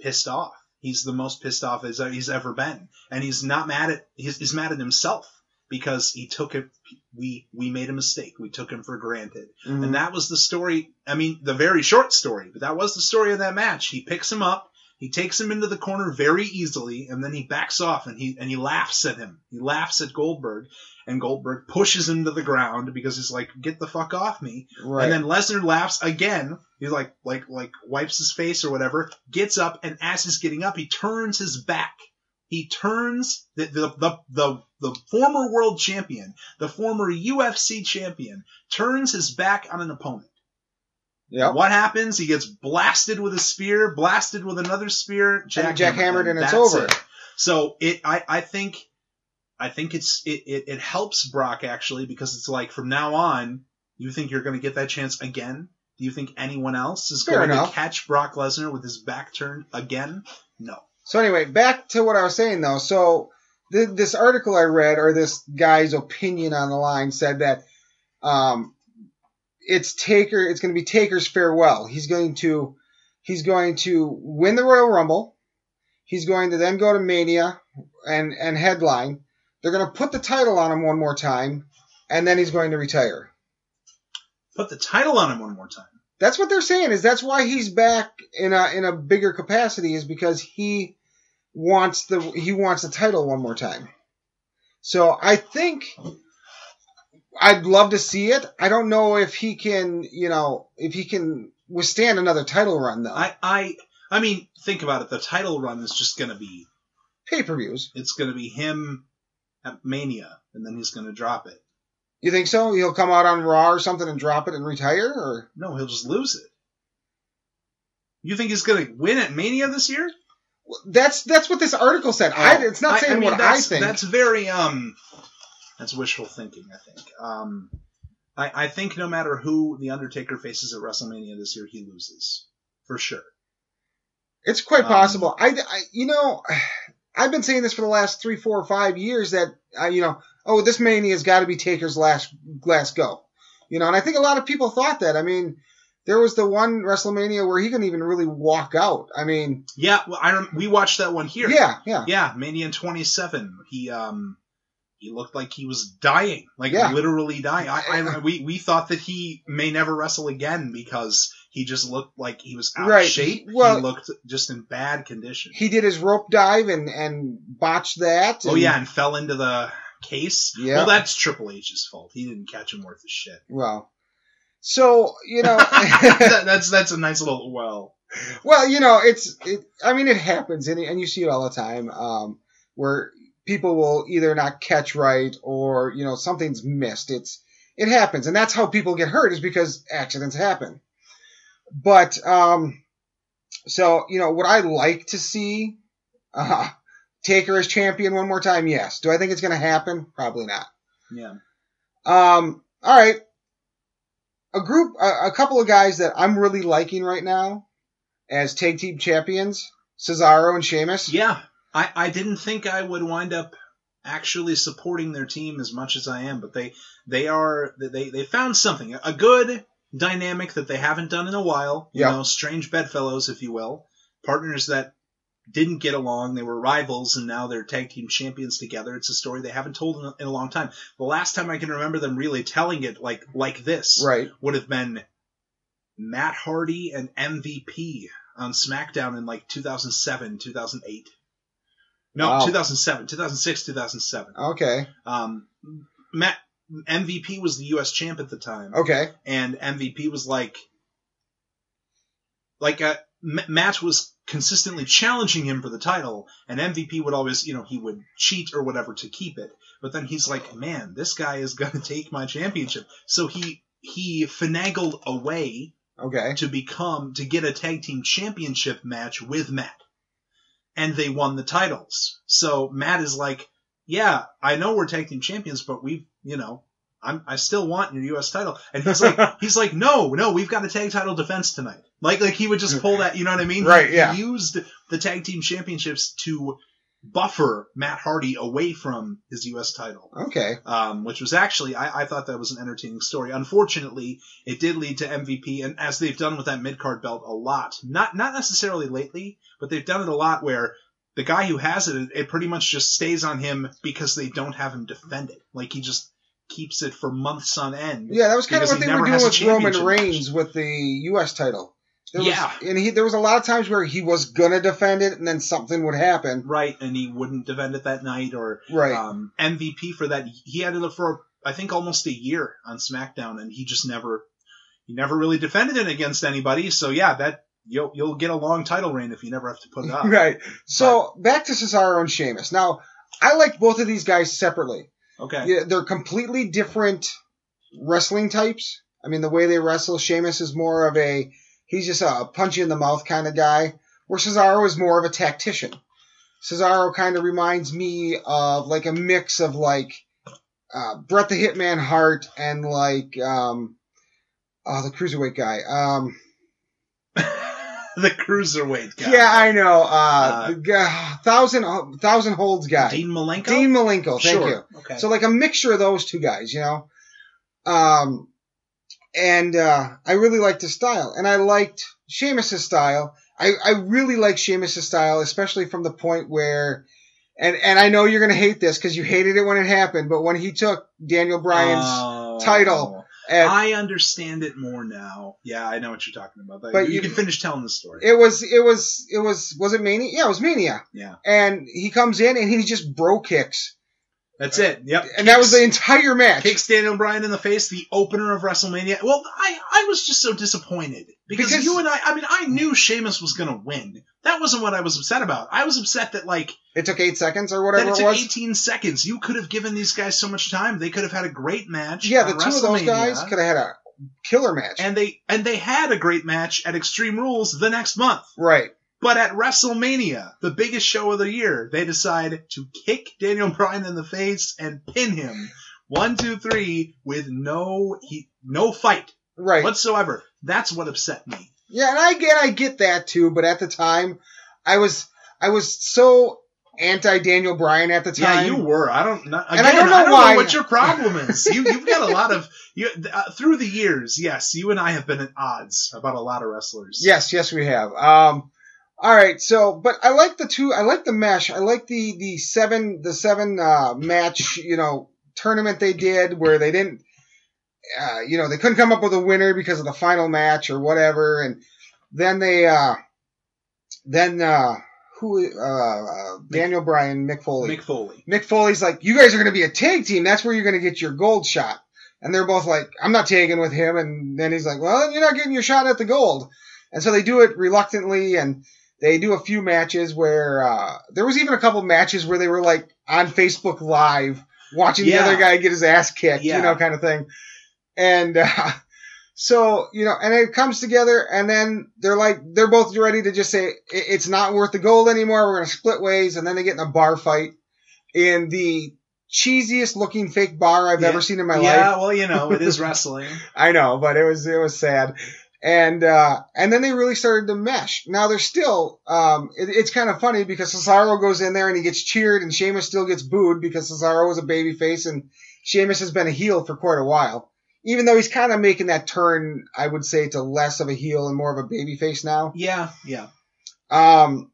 pissed off. He's the most pissed off as he's ever been, and he's not mad at he's, he's mad at himself because he took it. We we made a mistake. We took him for granted, Mhm. and that was the story. I mean, the very short story, but that was the story of that match. He picks him up. He takes him into the corner very easily, and then he backs off and he and he laughs at him. He laughs at Goldberg, and Goldberg pushes him to the ground because he's like, "Get the fuck off me!" right. And then Lesnar laughs again. He's like, like, like wipes his face or whatever. Gets up, and as he's getting up, he turns his back. He turns the the the the, the former world champion, the former UFC champion, turns his back on an opponent. Yep. What happens? He gets blasted with a spear, blasted with another spear, jackhammered, jackhammered, and it's over. it. So it, I, I think, I think it's it, it, it helps Brock actually because it's like from now on, you think you're going to get that chance again? Do you think anyone else is Fair going enough. to catch Brock Lesnar with his back turned again? No. So anyway, back to what I was saying though. So th- this article I read, or this guy's opinion on the line, said that um, it's Taker. It's going to be Taker's farewell. He's going to he's going to win the Royal Rumble. He's going to then go to Mania and and headline. They're going to put the title on him one more time, and then he's going to retire. Put the title on him one more time. That's what they're saying. Is that's why he's back in a in a bigger capacity is because he wants the he wants the title one more time. So I think I'd love to see it. I don't know if he can, you know, if he can withstand another title run though. I, I, I mean, think about it. The title run is just going to be, Pay per views. it's going to be him at Mania, and then he's going to drop it. You think so? He'll come out on Raw or something and drop it and retire, or No, he'll just lose it. You think he's going to win at Mania this year? that's that's what this article said. I, it's not saying what I think. That's very um, that's wishful thinking. I think. Um, I, I think no matter who the Undertaker faces at WrestleMania this year, he loses for sure. It's quite Um, possible. I, I, you know, (sighs) I've been saying this for the last three, four, or five years that, uh, you know, oh, this Mania's got to be Taker's last, last go. You know, and I think a lot of people thought that. I mean, there was the one WrestleMania where he couldn't even really walk out. I mean, Yeah, well, I rem- we watched that one here. yeah, yeah. yeah, Mania in 27. He um he looked like he was dying, like Yeah. literally dying. I, I (laughs) we we thought that he may never wrestle again because he just looked like he was out Right. of shape. Well- he looked just in bad condition. He did his rope dive and, and botched that. oh yeah, and fell into the case. Yeah. Well, that's Triple H's fault. He didn't catch him worth a shit. Well, so, you know, (laughs) (laughs) That- that's that's a nice little well. Well, you know, it's. It, I mean, it happens, and, and you see it all the time, um, where people will either not catch right or you know something's missed. It's it happens, and that's how people get hurt is because accidents happen. But um, so you know, would I like to see uh, Taker as champion one more time? Yes. Do I think it's going to happen? Probably not. Yeah. Um, all right. A group, a, a couple of guys that I'm really liking right now as tag team champions. Cesaro and Sheamus. Yeah, I, I didn't think I would wind up actually supporting their team as much as I am, but they they are they they found something a good dynamic that they haven't done in a while. You Yeah. know, strange bedfellows, if you will, partners that didn't get along. They were rivals, and now they're tag team champions together. It's a story they haven't told in a, in a long time. The last time I can remember them really telling it like like this Right. would have been Matt Hardy and MVP on SmackDown in like 2007, 2008. No, Wow. 2007, 2006, 2007. Okay. Um, Matt MVP was the U.S. champ at the time, Okay. and MVP was like, like uh, M- Matt was consistently challenging him for the title, and MVP would always, you know, he would cheat or whatever to keep it. But then he's like, man, this guy is (laughs) gonna take my championship. So he he finagled away. Okay. to become to get a tag team championship match with Matt. And they won the titles. So Matt is like, yeah, I know we're tag team champions, but we've, you know, I'm, I still want your US title. And he's like, (laughs) he's like, no, no, we've got a tag title defense tonight. Like, like he would just pull that, you know what I mean? He- Right, yeah. Used the tag team championships to buffer Matt Hardy away from his US title Okay. um, which was actually I, I thought that was an entertaining story. Unfortunately, it did lead to MVP, and as they've done with that mid card belt a lot, not not necessarily lately, but they've done it a lot where the guy who has it, it pretty much just stays on him because they don't have him defend it. Like he just keeps it for months on end. Yeah, that was kind of what they were doing with Roman Reigns with the U.S. title. There was, Yeah. and he there was a lot of times where he was gonna defend it, and then something would happen. Right, and he wouldn't defend it that night, or Right. um, MVP for that. He had it for I think almost a year on SmackDown, and he just never he never really defended it against anybody. So yeah, that you'll you'll get a long title reign if you never have to put it up. (laughs) Right. So back to Cesaro and Sheamus. Now, I like both of these guys separately. Okay. Yeah, they're completely different wrestling types. I mean, the way they wrestle, Sheamus is more of a he's just a punch you in the mouth kind of guy, where Cesaro is more of a tactician. Cesaro kind of reminds me of like a mix of like uh, Bret the Hitman Hart and like um, oh the cruiserweight guy. Um, (laughs) the cruiserweight guy. yeah, I know. Uh, Uh, the guy, thousand thousand holds guy. Dean Malenko. Dean Malenko. Thank sure. you. Okay. So like a mixture of those two guys, you know. Um, and uh, I really liked his style, and I liked Sheamus's style. I, I really like Sheamus's style, especially from the point where, and and I know you're gonna hate this because you hated it when it happened, but when he took Daniel Bryan's Oh. title at, I understand it more now. Yeah, I know what you're talking about. But you, you- can finish telling the story. it was it was it was was it Mania? Yeah, it was Mania. yeah, And he comes in and he just bro kicks, that's it. Yep. and that was the entire match. kicks Daniel Bryan in the face, the opener of WrestleMania. Well, I, I was just so disappointed because, Because- you and I, I mean, I knew Sheamus was going to win. That wasn't what I was upset about. I was upset that like It took eight seconds or whatever it it took was. 18 seconds. You could have given these guys so much time. They could have had a great match. Yeah, the two of those guys could have had a killer match. and they and they had a great match at Extreme Rules the next month. right. But at WrestleMania, the biggest show of the year, they decide to kick Daniel Bryan in the face and pin him one, two, three with no he no fight Right. whatsoever. That's what upset me. Yeah, and I get I get that too, but at the time I was I was so anti Daniel Bryan at the time. Yeah, you were. I don't. Not, again, And I don't know know why- what your problem is. You you've got a lot of you uh, through the years. Yes, you and I have been at odds about a lot of wrestlers. Yes, yes we have. Um all right, so but I like the two I like the mesh. I like the the seven the seven uh match, you know, tournament they did where they didn't uh you know, they couldn't come up with a winner because of the final match or whatever and then they uh then uh who uh, uh Daniel Bryan, Mick Foley. Mick Foley. Mick Foley's like, you guys are going to be a tag team. That's where you're going to get your gold shot. And they're both like, I'm not tagging with him. And then he's like, well, you're not getting your shot at the gold. And so they do it reluctantly and they do a few matches where, uh, there was even a couple matches where they were like on Facebook live watching the other guy get his ass kicked, Yeah. you know, kind of thing. And, uh, so, you know, and it comes together and then they're like, they're both ready to just say, it's not worth the gold anymore. We're going to split ways. And then they get in a bar fight in the cheesiest looking fake bar I've Yeah. ever seen in my life. yeah, well, you know, it is (laughs) wrestling. I know, but it was, it was sad. And uh, and then they really started to mesh. Now they're still um, it, it's kind of funny because Cesaro goes in there and he gets cheered, and Sheamus still gets booed because Cesaro was a babyface and Sheamus has been a heel for quite a while. Even though he's kind of making that turn, I would say, to less of a heel and more of a babyface now. Yeah, yeah. Um,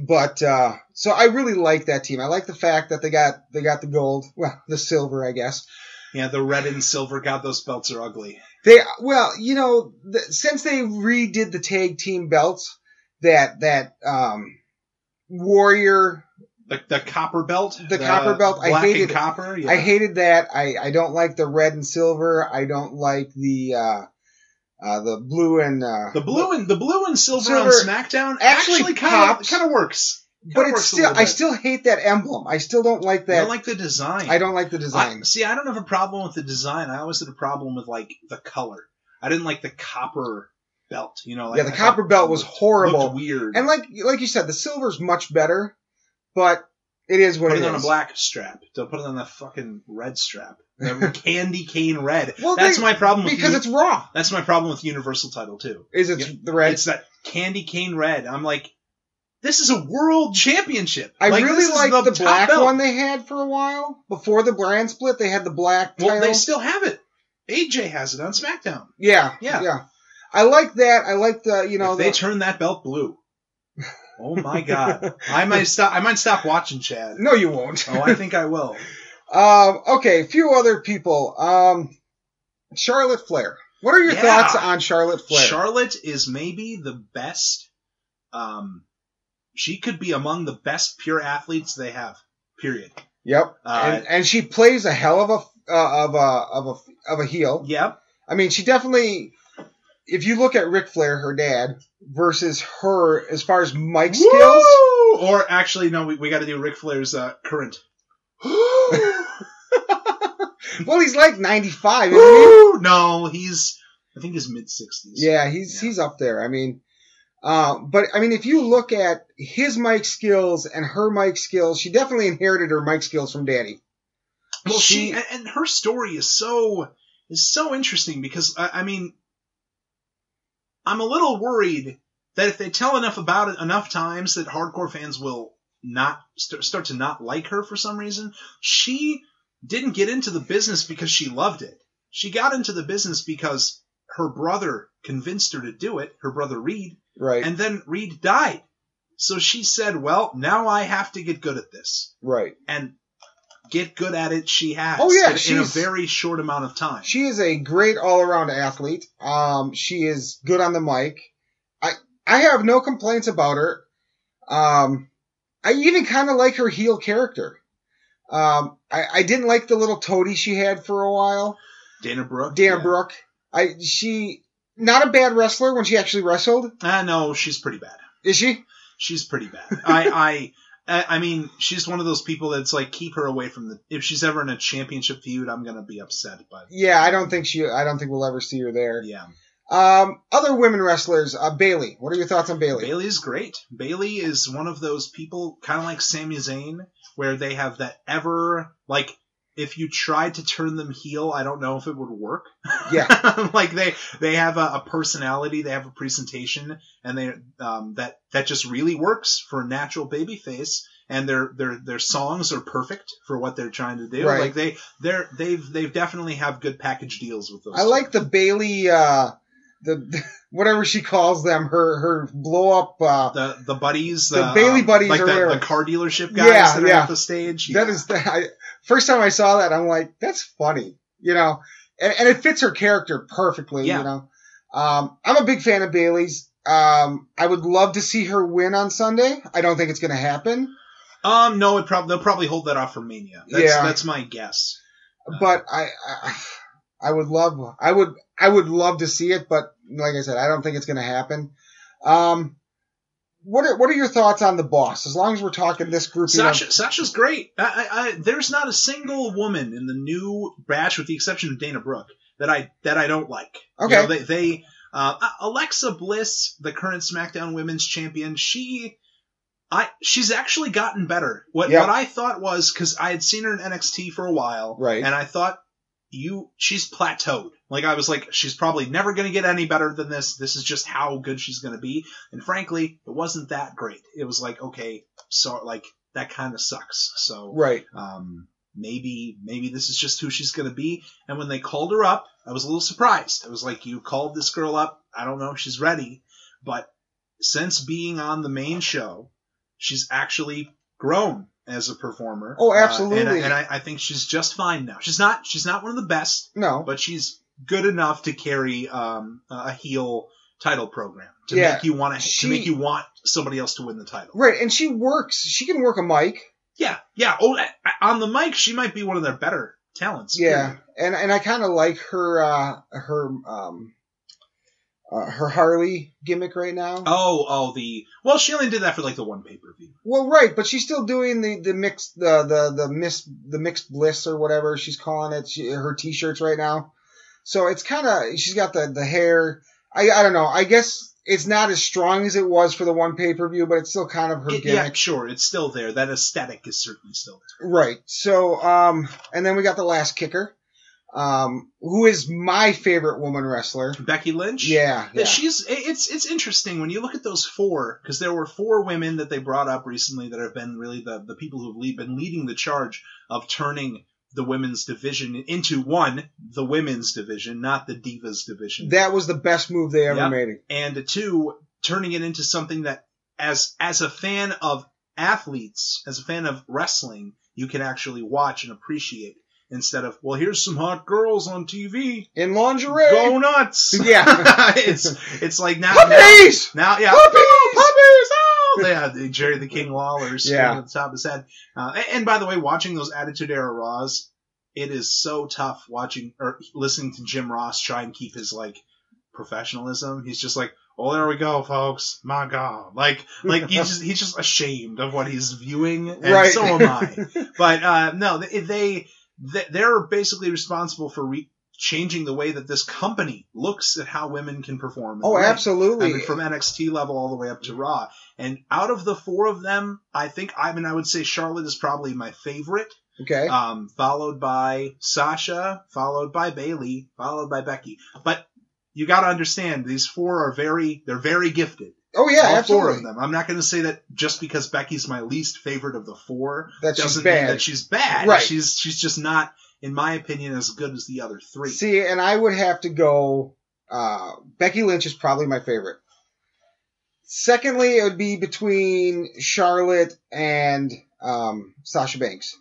but uh, so I really like that team. I like the fact that they got they got the gold, well, the silver, I guess. Yeah, the red and silver. God, those belts are ugly. They well, you know, the, since they redid the tag team belts, that that um, Warrior, The, the copper belt. The copper belt, I hated copper. Yeah. I hated that. I I don't like the red and silver. I don't like the uh, uh, the blue and uh, the blue and the blue and silver, Silver on SmackDown actually actually, kind of kind of works. But it's still I still hate that emblem. I still don't like I that. don't like the design. I don't like the design. I, see, I don't have a problem with the design. I always had a problem with like the color. I didn't like the copper belt. You know, like, yeah, the I copper belt was looked- horrible. looked weird. And like like you said, the silver's much better, but it is what put it it on a black strap. Don't put it on the fucking red strap. (laughs) Candy cane red. Well, that's they- my problem with because the- it's raw. that's my problem with Universal title too. Is it Yeah, the red? It's that candy cane red. I'm like, this is a world championship. I Like, really like the, top black belt. one they had for a while before the brand split. They had the black Well, they still have it. AJ has it on SmackDown. yeah, Yeah. yeah. I like that. I like the you know if they the, turn that belt blue, (laughs) oh my god, I might stop. I might stop watching Chad. no, you won't. Oh, I think I will. (laughs) Um, okay, a few other people. Um, Charlotte Flair. What are your Yeah. thoughts on Charlotte Flair? Charlotte is maybe the best. Um, she could be among the best pure athletes they have. Period. yep. Uh, and, and she plays a hell of a uh, of a of a of a heel. Yep. I mean, she definitely. If you look at Ric Flair, her dad, versus her as far as mic skills, Or actually, no, we, we got to do Ric Flair's uh, current. (gasps) (laughs) well, he's like ninety five, isn't no, he's. I think he's mid sixties. Yeah, he's Yeah. he's up there. I mean, uh, but I mean, if you look at his mic skills and her mic skills, she definitely inherited her mic skills from Daddy. Well, she, She- and, her story is so is so interesting because I, I mean, I'm a little worried that if they tell enough about it enough times, that hardcore fans will not st- start to not like her for some reason. She didn't get into the business because she loved it. She got into the business because her brother convinced her to do it. Her brother Reed, Right. and then Reed died. So she said, "Well, now I have to get good at this." right. and get good at it she has Oh, yeah, in, in a very short amount of time. She is a great all around athlete. Um, she is good on the mic. I I have no complaints about her. Um, I even kind of like her heel character. Um, I, I didn't like the little toady she had for a while. Dana Brooke. Dan yeah. Brooke. I she not a bad wrestler when she actually wrestled. Ah, no, she's pretty bad. Is she? She's pretty bad. I, I, I I mean, she's one of those people that's like keep her away from the. If she's ever in a championship feud, I'm gonna be upset. But Yeah, I don't think she. I don't think we'll ever see her there. yeah, Um, other women wrestlers. Uh, Bayley. What are your thoughts on Bayley? Bayley is great. Bayley is one of those people, kind of like Sami Zayn, where they have that ever like. If you tried to turn them heel, I don't know if it would work. Yeah. (laughs) like they they have a, a personality, they have a presentation, and they um, that that just really works for a natural baby face. And their their their songs are perfect for what they're trying to do. Right. Like they they're they've they've definitely have good package deals with those. I like the Bayley, uh, the whatever she calls them, her her blow up. Uh, the the buddies, The the, Bayley um, buddies like are the, the car dealership guys Yeah, that are yeah. at the stage. That Yeah. is the I, first time I saw that. I'm like, that's funny, you know, and, and it fits her character perfectly. Yeah. You know, um, I'm a big fan of Bayley's. Um, I would love to see her win on Sunday. I don't think it's going to happen, um no, it probably they'll probably hold that off for Mania. That's, Yeah. that's my guess. but I, I, I would love, I would, I would love to see it. But like I said, I don't think it's going to happen. Um, what are what are your thoughts on the boss? As long as we're talking this group, you know- Sasha, Sasha's great. I, I, I, there's not a single woman in the new batch, with the exception of Dana Brooke, that I that I don't like. You Okay. know, they, they uh, Alexa Bliss, the current SmackDown Women's Champion, she. I, she's actually gotten better. What Yeah. what I thought was because I had seen her in NXT for a while, Right. And I thought you she's plateaued. Like I was like, she's probably never going to get any better than this. This is just how good she's going to be. And frankly, it wasn't that great. It was like, okay, so like that kind of sucks. So Right. um, maybe maybe this is just who she's going to be. And when they called her up, I was a little surprised. I was like, you called this girl up. I don't know if she's ready, but since being on the main show, she's actually grown as a performer. Oh, Uh, and I- absolutely. and I, I think she's just fine now. She's not she's not one of the best, No. but she's good enough to carry um, a heel title program to Yeah, make you want to to make you want somebody else to win the title. Right, and she works. She can work a mic. Yeah, yeah. Oh, on the mic, she might be one of their better talents. Yeah, period. and and I kind of like her uh her um uh, her Harley gimmick right now. Oh, oh, the well, she only did that for like the one pay per view. Well, right, but she's still doing the the mixed the the the miss the mixed bliss or whatever she's calling it. She, her t-shirts right now. So it's kind of she's got the the hair. I I don't know. I guess it's not as strong as it was for the one pay per view, but it's still kind of her It- yeah, gimmick. sure, it's still there. That aesthetic is certainly still there. Right. So um, and then we got the last kicker, um, who is my favorite woman wrestler. Becky Lynch. Yeah, yeah. she's it's it's interesting when you look at those four because there were four women that they brought up recently that have been really the the people who've lead, been leading the charge of turning the women's division into one the women's division not the divas division That was the best move they ever Yep. made. and two turning it into something that as as a fan of athletes as a fan of wrestling you can actually watch and appreciate instead of well here's some hot girls on TV In lingerie. go nuts (laughs) Yeah. (laughs) it's it's like now now, Puppies! now yeah Puppies! puppies oh yeah (laughs) the Jerry the King Lawler screaming Yeah. at the top of his head uh, and, and by the way watching those Attitude Era Raws it is so tough watching or listening to Jim Ross try and keep his like professionalism he's just like well there we go folks my god like like he's just he's just ashamed of what he's viewing and Right. so am I but uh, no, they- they're basically responsible for re- changing the way that this company looks at how women can perform. Oh, absolutely. I mean, from NXT level all the way up to Raw. And out of the four of them, I think I mean I would say Charlotte is probably my favorite, okay. um, followed by Sasha, followed by Bayley, followed by Becky. But you got to understand these four are very they're very gifted. Oh yeah, all absolutely. four of them. I'm not going to say that just because Becky's my least favorite of the four That she's doesn't mean bad. that she's bad. Right. She's she's just not, in my opinion, as good as the other three. See, and I would have to go. Uh, Becky Lynch is probably my favorite. Secondly, it would be between Charlotte and um, Sasha Banks,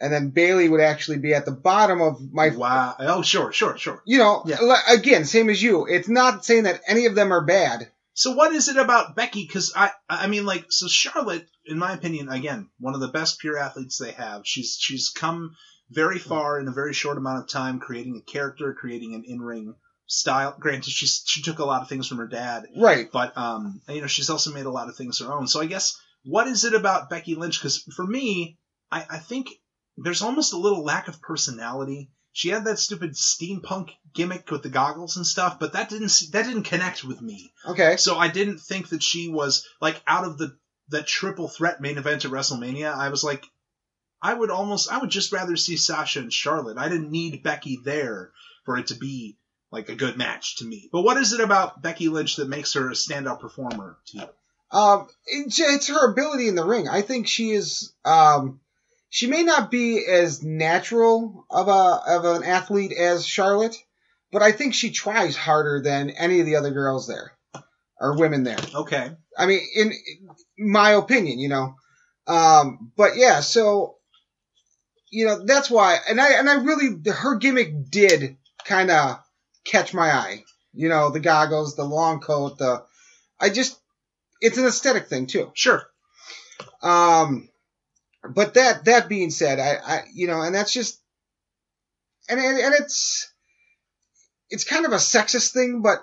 and then Bayley would actually be at the bottom of my. wow. Oh, sure, sure, sure. You know, Yeah. again, same as you. It's not saying that any of them are bad. So what is it about Becky? Because I, I mean, like, so Charlotte, in my opinion, again, one of the best pure athletes they have. She's she's come very far in a very short amount of time, creating a character, creating an in-ring style. Granted, she she took a lot of things from her dad, Right. but um, you know, she's also made a lot of things her own. So I guess what is it about Becky Lynch? Because for me, I, I think there's almost a little lack of personality. She had that stupid steampunk gimmick with the goggles and stuff, but that didn't that didn't connect with me. Okay. So I didn't think that she was like out of the that triple threat main event at WrestleMania. I was like, I would almost, I would just rather see Sasha and Charlotte. I didn't need Becky there for it to be like a good match to me. But what is it about Becky Lynch that makes her a standout performer to you? Um, it's, it's her ability in the ring. I think she is. Um, she may not be as natural of a of an athlete as Charlotte, but I think she tries harder than any of the other girls there or women there. Okay. I mean, in, in my opinion, you know. Um, but yeah, so you know that's why, and I and I really her gimmick did kind of catch my eye. You know, the goggles, the long coat, the I just it's an aesthetic thing too. Sure. Um, but that that being said, I, I you know, and that's just and and, it's it's kind of a sexist thing, but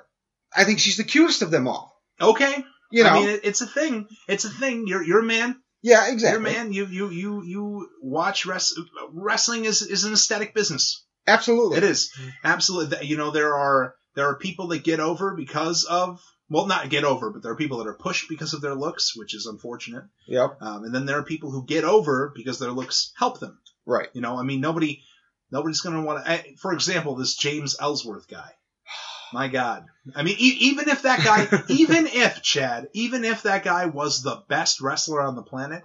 I think she's the cutest of them all. Okay. You know, I mean, it's a thing. It's a thing. You're you're a man. yeah, exactly. You're a man. You you you you watch rest, wrestling is is an aesthetic business. Absolutely. It is absolutely. You know, there are there are people that get over because of well, not get over, but there are people that are pushed because of their looks, which is unfortunate. Yep. Um, and then there are people who get over because their looks help them. Right. You know, I mean, nobody Nobody's going to want to. For example, this James Ellsworth guy. My God. I mean, e- even if that guy, (laughs) even if Chad, even if that guy was the best wrestler on the planet,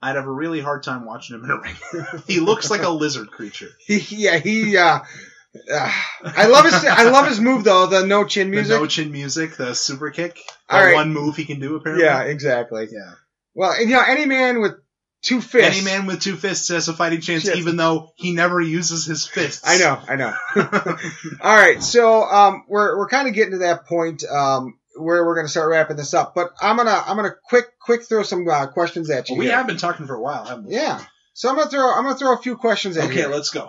I'd have a really hard time watching him in a ring. (laughs) he looks like a lizard creature. (laughs) Yeah, he. Uh, uh, I love his. I love his move though. The no chin music. The no chin music, the super kick. The All right. one move he can do apparently. yeah, exactly. Yeah. Well, and you know, any man with two fists. Any man with two fists has a fighting chance, Shit. even though he never uses his fists. I know, I know. (laughs) All right, so um, we're we're kind of getting to that point um, where we're going to start wrapping this up. But I'm gonna I'm gonna quick quick throw some uh, questions at you. we here. have been talking for a while, haven't we? Yeah. So I'm gonna throw I'm gonna throw a few questions at you. Okay, let's go.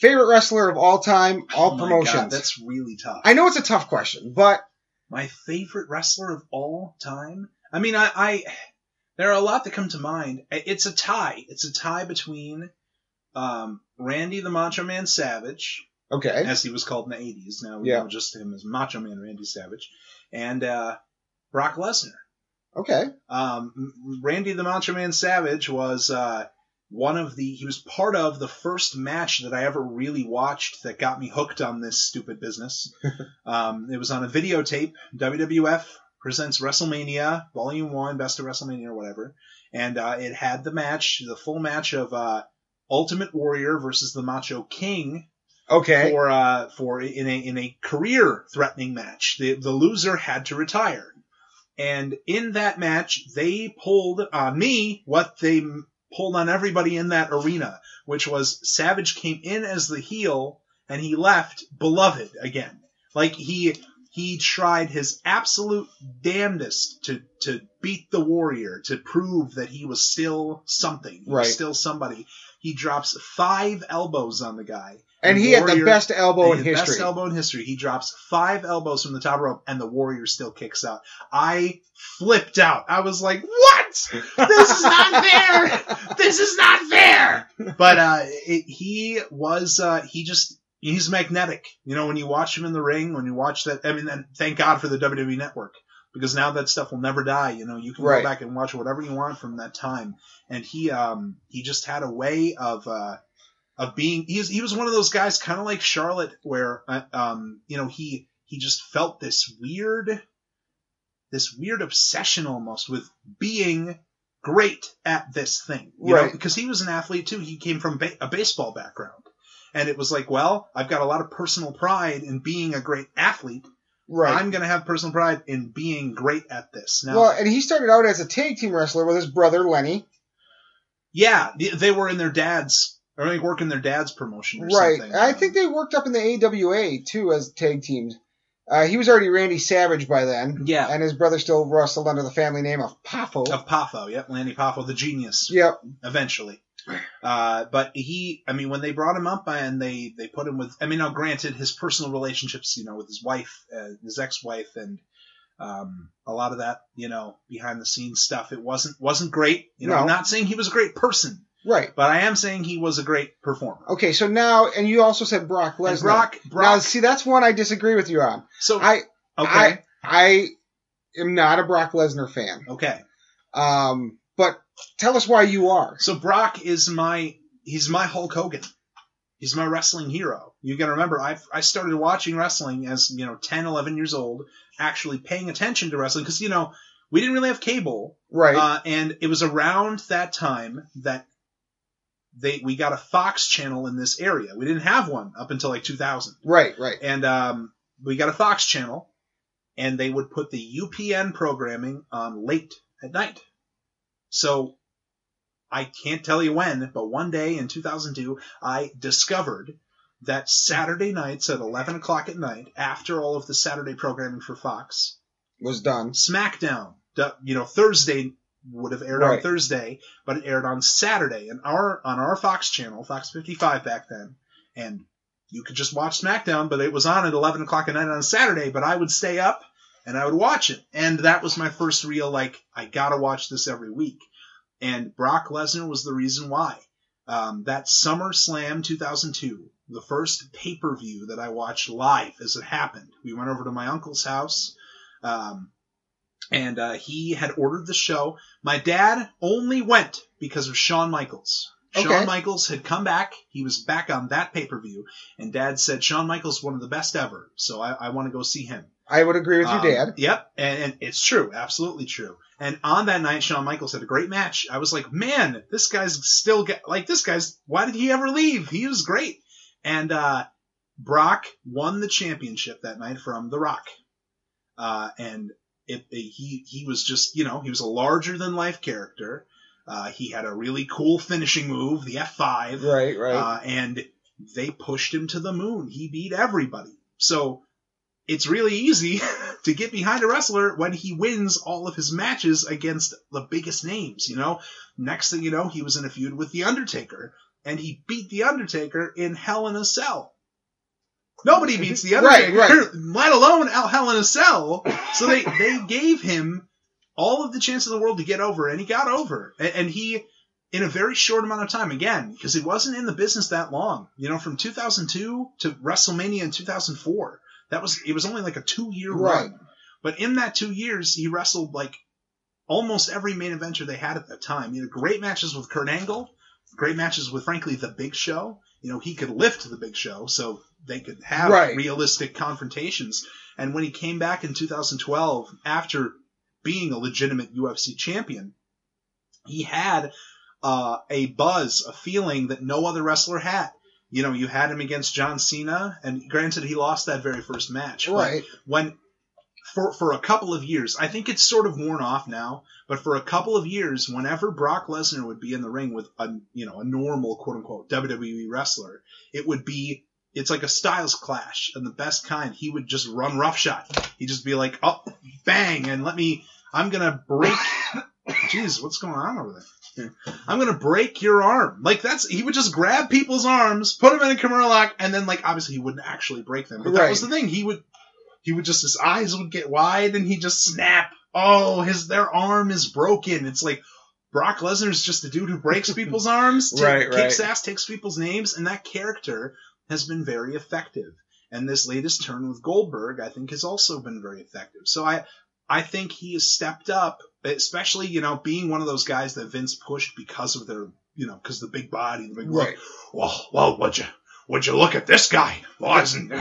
Favorite wrestler of all time, all Oh promotions. God, that's really tough. I know it's a tough question, but My favorite wrestler of all time. I mean, I, I there are a lot that come to mind. It's a tie. It's a tie between um, Randy the Macho Man Savage, okay. as he was called in the '80s. Now we Yeah. know just him as Macho Man Randy Savage, and uh, Brock Lesnar. Okay. Um, Randy the Macho Man Savage was uh, one of the. He was part of the first match that I ever really watched that got me hooked on this stupid business. (laughs) um, it was on a videotape. WWF presents WrestleMania Volume One, Best of WrestleMania or whatever, and uh, it had the match, the full match of uh, Ultimate Warrior versus the Macho King Okay. for uh, for in a in a career threatening match. The the loser had to retire, and in that match they pulled on me what they pulled on everybody in that arena, which was Savage came in as the heel and he left beloved again. Like he he tried his absolute damnedest to to beat the warrior to prove that he was still something, he was Right. still somebody. He drops five elbows on the guy. And he had the best elbow in history. Best elbow in history. He drops five elbows from the top rope, and the Warrior still kicks out. I flipped out. I was like, "What? This is not fair! This is not fair!" But uh, it, he was. Uh, he just. He's magnetic. You know, when you watch him in the ring, when you watch that. I mean, thank God for the WWE Network because now that stuff will never die. You know, you can Right. go back and watch whatever you want from that time. And he, um, he just had a way of. Uh, of being he was, he was one of those guys kind of like Charlotte where uh, um you know he he just felt this weird this weird obsession almost with being great at this thing you know Right. because he was an athlete too he came from ba- a baseball background and it was like well I've got a lot of personal pride in being a great athlete right. I'm going to have personal pride in being great at this now well, and he started out as a tag team wrestler with his brother Lenny. yeah they were in their dad's or like working their dad's promotion or Right. something I think they worked up in the AWA too as tag teams. Uh, he was already Randy Savage by then. Yeah. And his brother still wrestled under the family name of Poffo. of Poffo yep Lanny Poffo the genius Yep. eventually. Uh, but he, I mean, when they brought him up and they, they put him with, I mean, now granted, his personal relationships, you know, with his wife, uh, his ex-wife and, um, a lot of that, you know, behind the scenes stuff, it wasn't, wasn't great. You know, No. I'm not saying he was a great person, Right. but I am saying he was a great performer. Okay, so now, and you also said Brock Lesnar. And Brock, Now, see, that's one I disagree with you on. so, I, okay, I am not a Brock Lesnar fan. okay. Um, but tell us why you are. So Brock is my, he's my Hulk Hogan. He's my wrestling hero. You gotta remember, I I started watching wrestling as, you know, 10, 11 years old, actually paying attention to wrestling, because, you know, we didn't really have cable, Right. uh, and it was around that time that they we got a Fox channel in this area. We didn't have one up until like 2000, right, right. and um, we got a Fox channel, and they would put the UPN programming on late at night. So I can't tell you when, but one day in 2002, I discovered that Saturday nights at 11 o'clock at night, after all of the Saturday programming for Fox, Was done. SmackDown, you know, Thursday would have aired on Thursday, but it aired on Saturday, and our on our Fox channel, Fox 55 back then, and you could just watch SmackDown, but it was on at 11 o'clock at night on Saturday. But I would stay up and I would watch it, and that was my first real like I gotta watch this every week. And Brock Lesnar was the reason why. Um, that SummerSlam 2002, the first pay per view that I watched live as it happened. We went over to my uncle's house. Um, and uh, he had ordered the show. My dad only went because of Shawn Michaels. Shawn Michaels had come back. He was back on that pay per view, and Dad said Shawn Michaels is one of the best ever. So I, I want to go see him. I would agree with Um, your dad. Yep, and, and it's true, absolutely true. And on that night, Shawn Michaels had a great match. I was like, man, this guy's still get like this guy's. Why did he ever leave? He was great. And uh, Brock won the championship that night from The Rock, uh, and it, it- he he was just you know he was a larger than life character. Uh, he had a really cool finishing move, the F5. Right, right. Uh, and they pushed him to the moon. He beat everybody. So it's really easy (laughs) to get behind a wrestler when he wins all of his matches against the biggest names, you know? Next thing you know, he was in a feud with The Undertaker, and he beat The Undertaker in Hell in a Cell. Nobody beats The Right, Undertaker, right. (laughs) let alone Al Hell in a Cell. So they, they gave him all of the chance in the world to get over, and he got over. And, and he, in a very short amount of time, again, because he wasn't in the business that long. You know, from 2002 to WrestleMania in 2004, that was it was only like a two year Right. run. But in that two years, he wrestled like almost every main eventer they had at that time. He had great matches with Kurt Angle, great matches with, frankly, the Big Show. You know, he could lift the Big Show, so they could have Right. realistic confrontations. And when he came back in 2012, after being a legitimate UFC champion, he had uh, a buzz, a feeling that no other wrestler had. You know, you had him against John Cena, and granted, he lost that very first match. but right. when for for a couple of years, I think it's sort of worn off now, but for a couple of years, whenever Brock Lesnar would be in the ring with a you know a normal quote unquote WWE wrestler, it would be it's like a styles clash and the best kind. He would just run roughshod. He'd just be like, oh, bang, and let me. I'm gonna break. (laughs) Jeez, what's going on over there? I'm gonna break your arm. Like that's he would just grab people's arms, put them in a Kimura lock, and then like obviously he wouldn't actually break them. But that was the thing. He would he would just his eyes would get wide and he'd just snap. Oh, his their arm is broken. It's like Brock Lesnar's just a dude who breaks people's (laughs) arms, Right, kicks right. ass, takes people's names, and that character has been very effective. And this latest turn with Goldberg, I think, has also been very effective. So I I think he has stepped up, especially, you know, being one of those guys that Vince pushed because of their, you know, because the big body, the big Right. Well, well, would you, would you look at this guy? Well, isn't,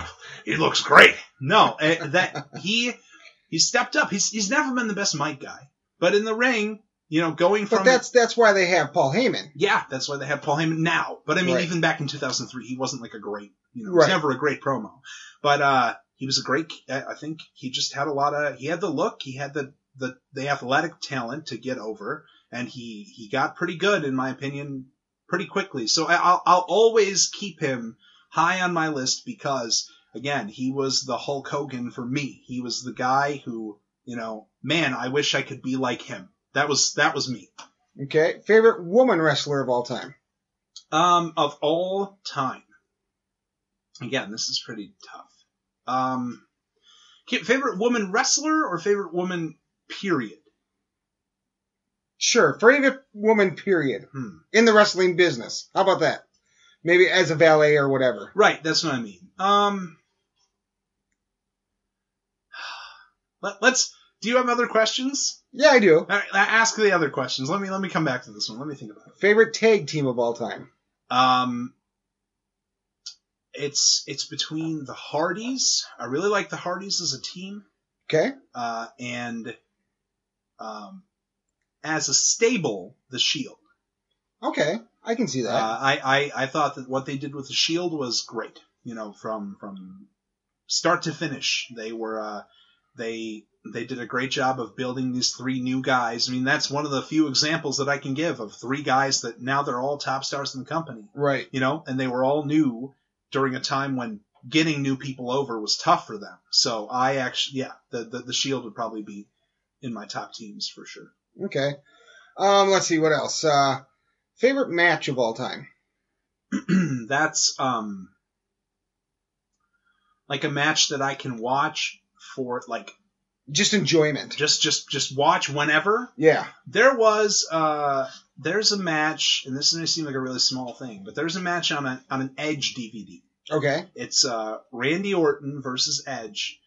he looks great. No, eh, that he, he stepped up. He's, he's never been the best mic guy, but in the ring, you know, going from. But that's that's why they have Paul Heyman. yeah, that's why they have Paul Heyman now. But I mean, Right. even back in 2003, he wasn't like a great, you know, he was Right. never a great promo. But, uh, he was a great, I think he just had a lot of, he had the look, he had the, the, the athletic talent to get over, and he, he got pretty good, in my opinion, pretty quickly. So I, I'll, I'll always keep him high on my list because, again, he was the Hulk Hogan for me. He was the guy who, you know, man, I wish I could be like him. That was, that was me. Okay. Favorite woman wrestler of all time. Um, of all time. Again, this is pretty tough. Um, favorite woman wrestler or favorite woman period? Sure. Favorite woman. Period. Hmm. In the wrestling business. How about that? Maybe as a valet or whatever. Right, that's what I mean. Um, (sighs) let, let's. Do you have other questions? Yeah, I do. All right, ask the other questions. Let me let me come back to this one. Let me think about it. Favorite tag team of all time. Um, it's it's between the Hardys. I really like the Hardys as a team. Okay. uh, and um, as a stable, the Shield. Okay. I can see Uh, that. I, I I thought that what they did with the Shield was great. You know, from from start to finish, they were uh, they they did a great job of building these three new guys. I mean, that's one of the few examples that I can give of three guys that now they're all top stars in the company. right. You know, and they were all new during a time when getting new people over was tough for them. So I actually, yeah, the the, the Shield would probably be in my top teams for sure. Okay. Um, let's see what else. Uh, favorite match of all time. (clears throat) that's um like a match that I can watch for like Just enjoyment. just just just watch whenever. Yeah. There was uh there's a match and this may seem like a really small thing, but there's a match on a on an Edge DVD. Okay. It's uh Randy Orton versus Edge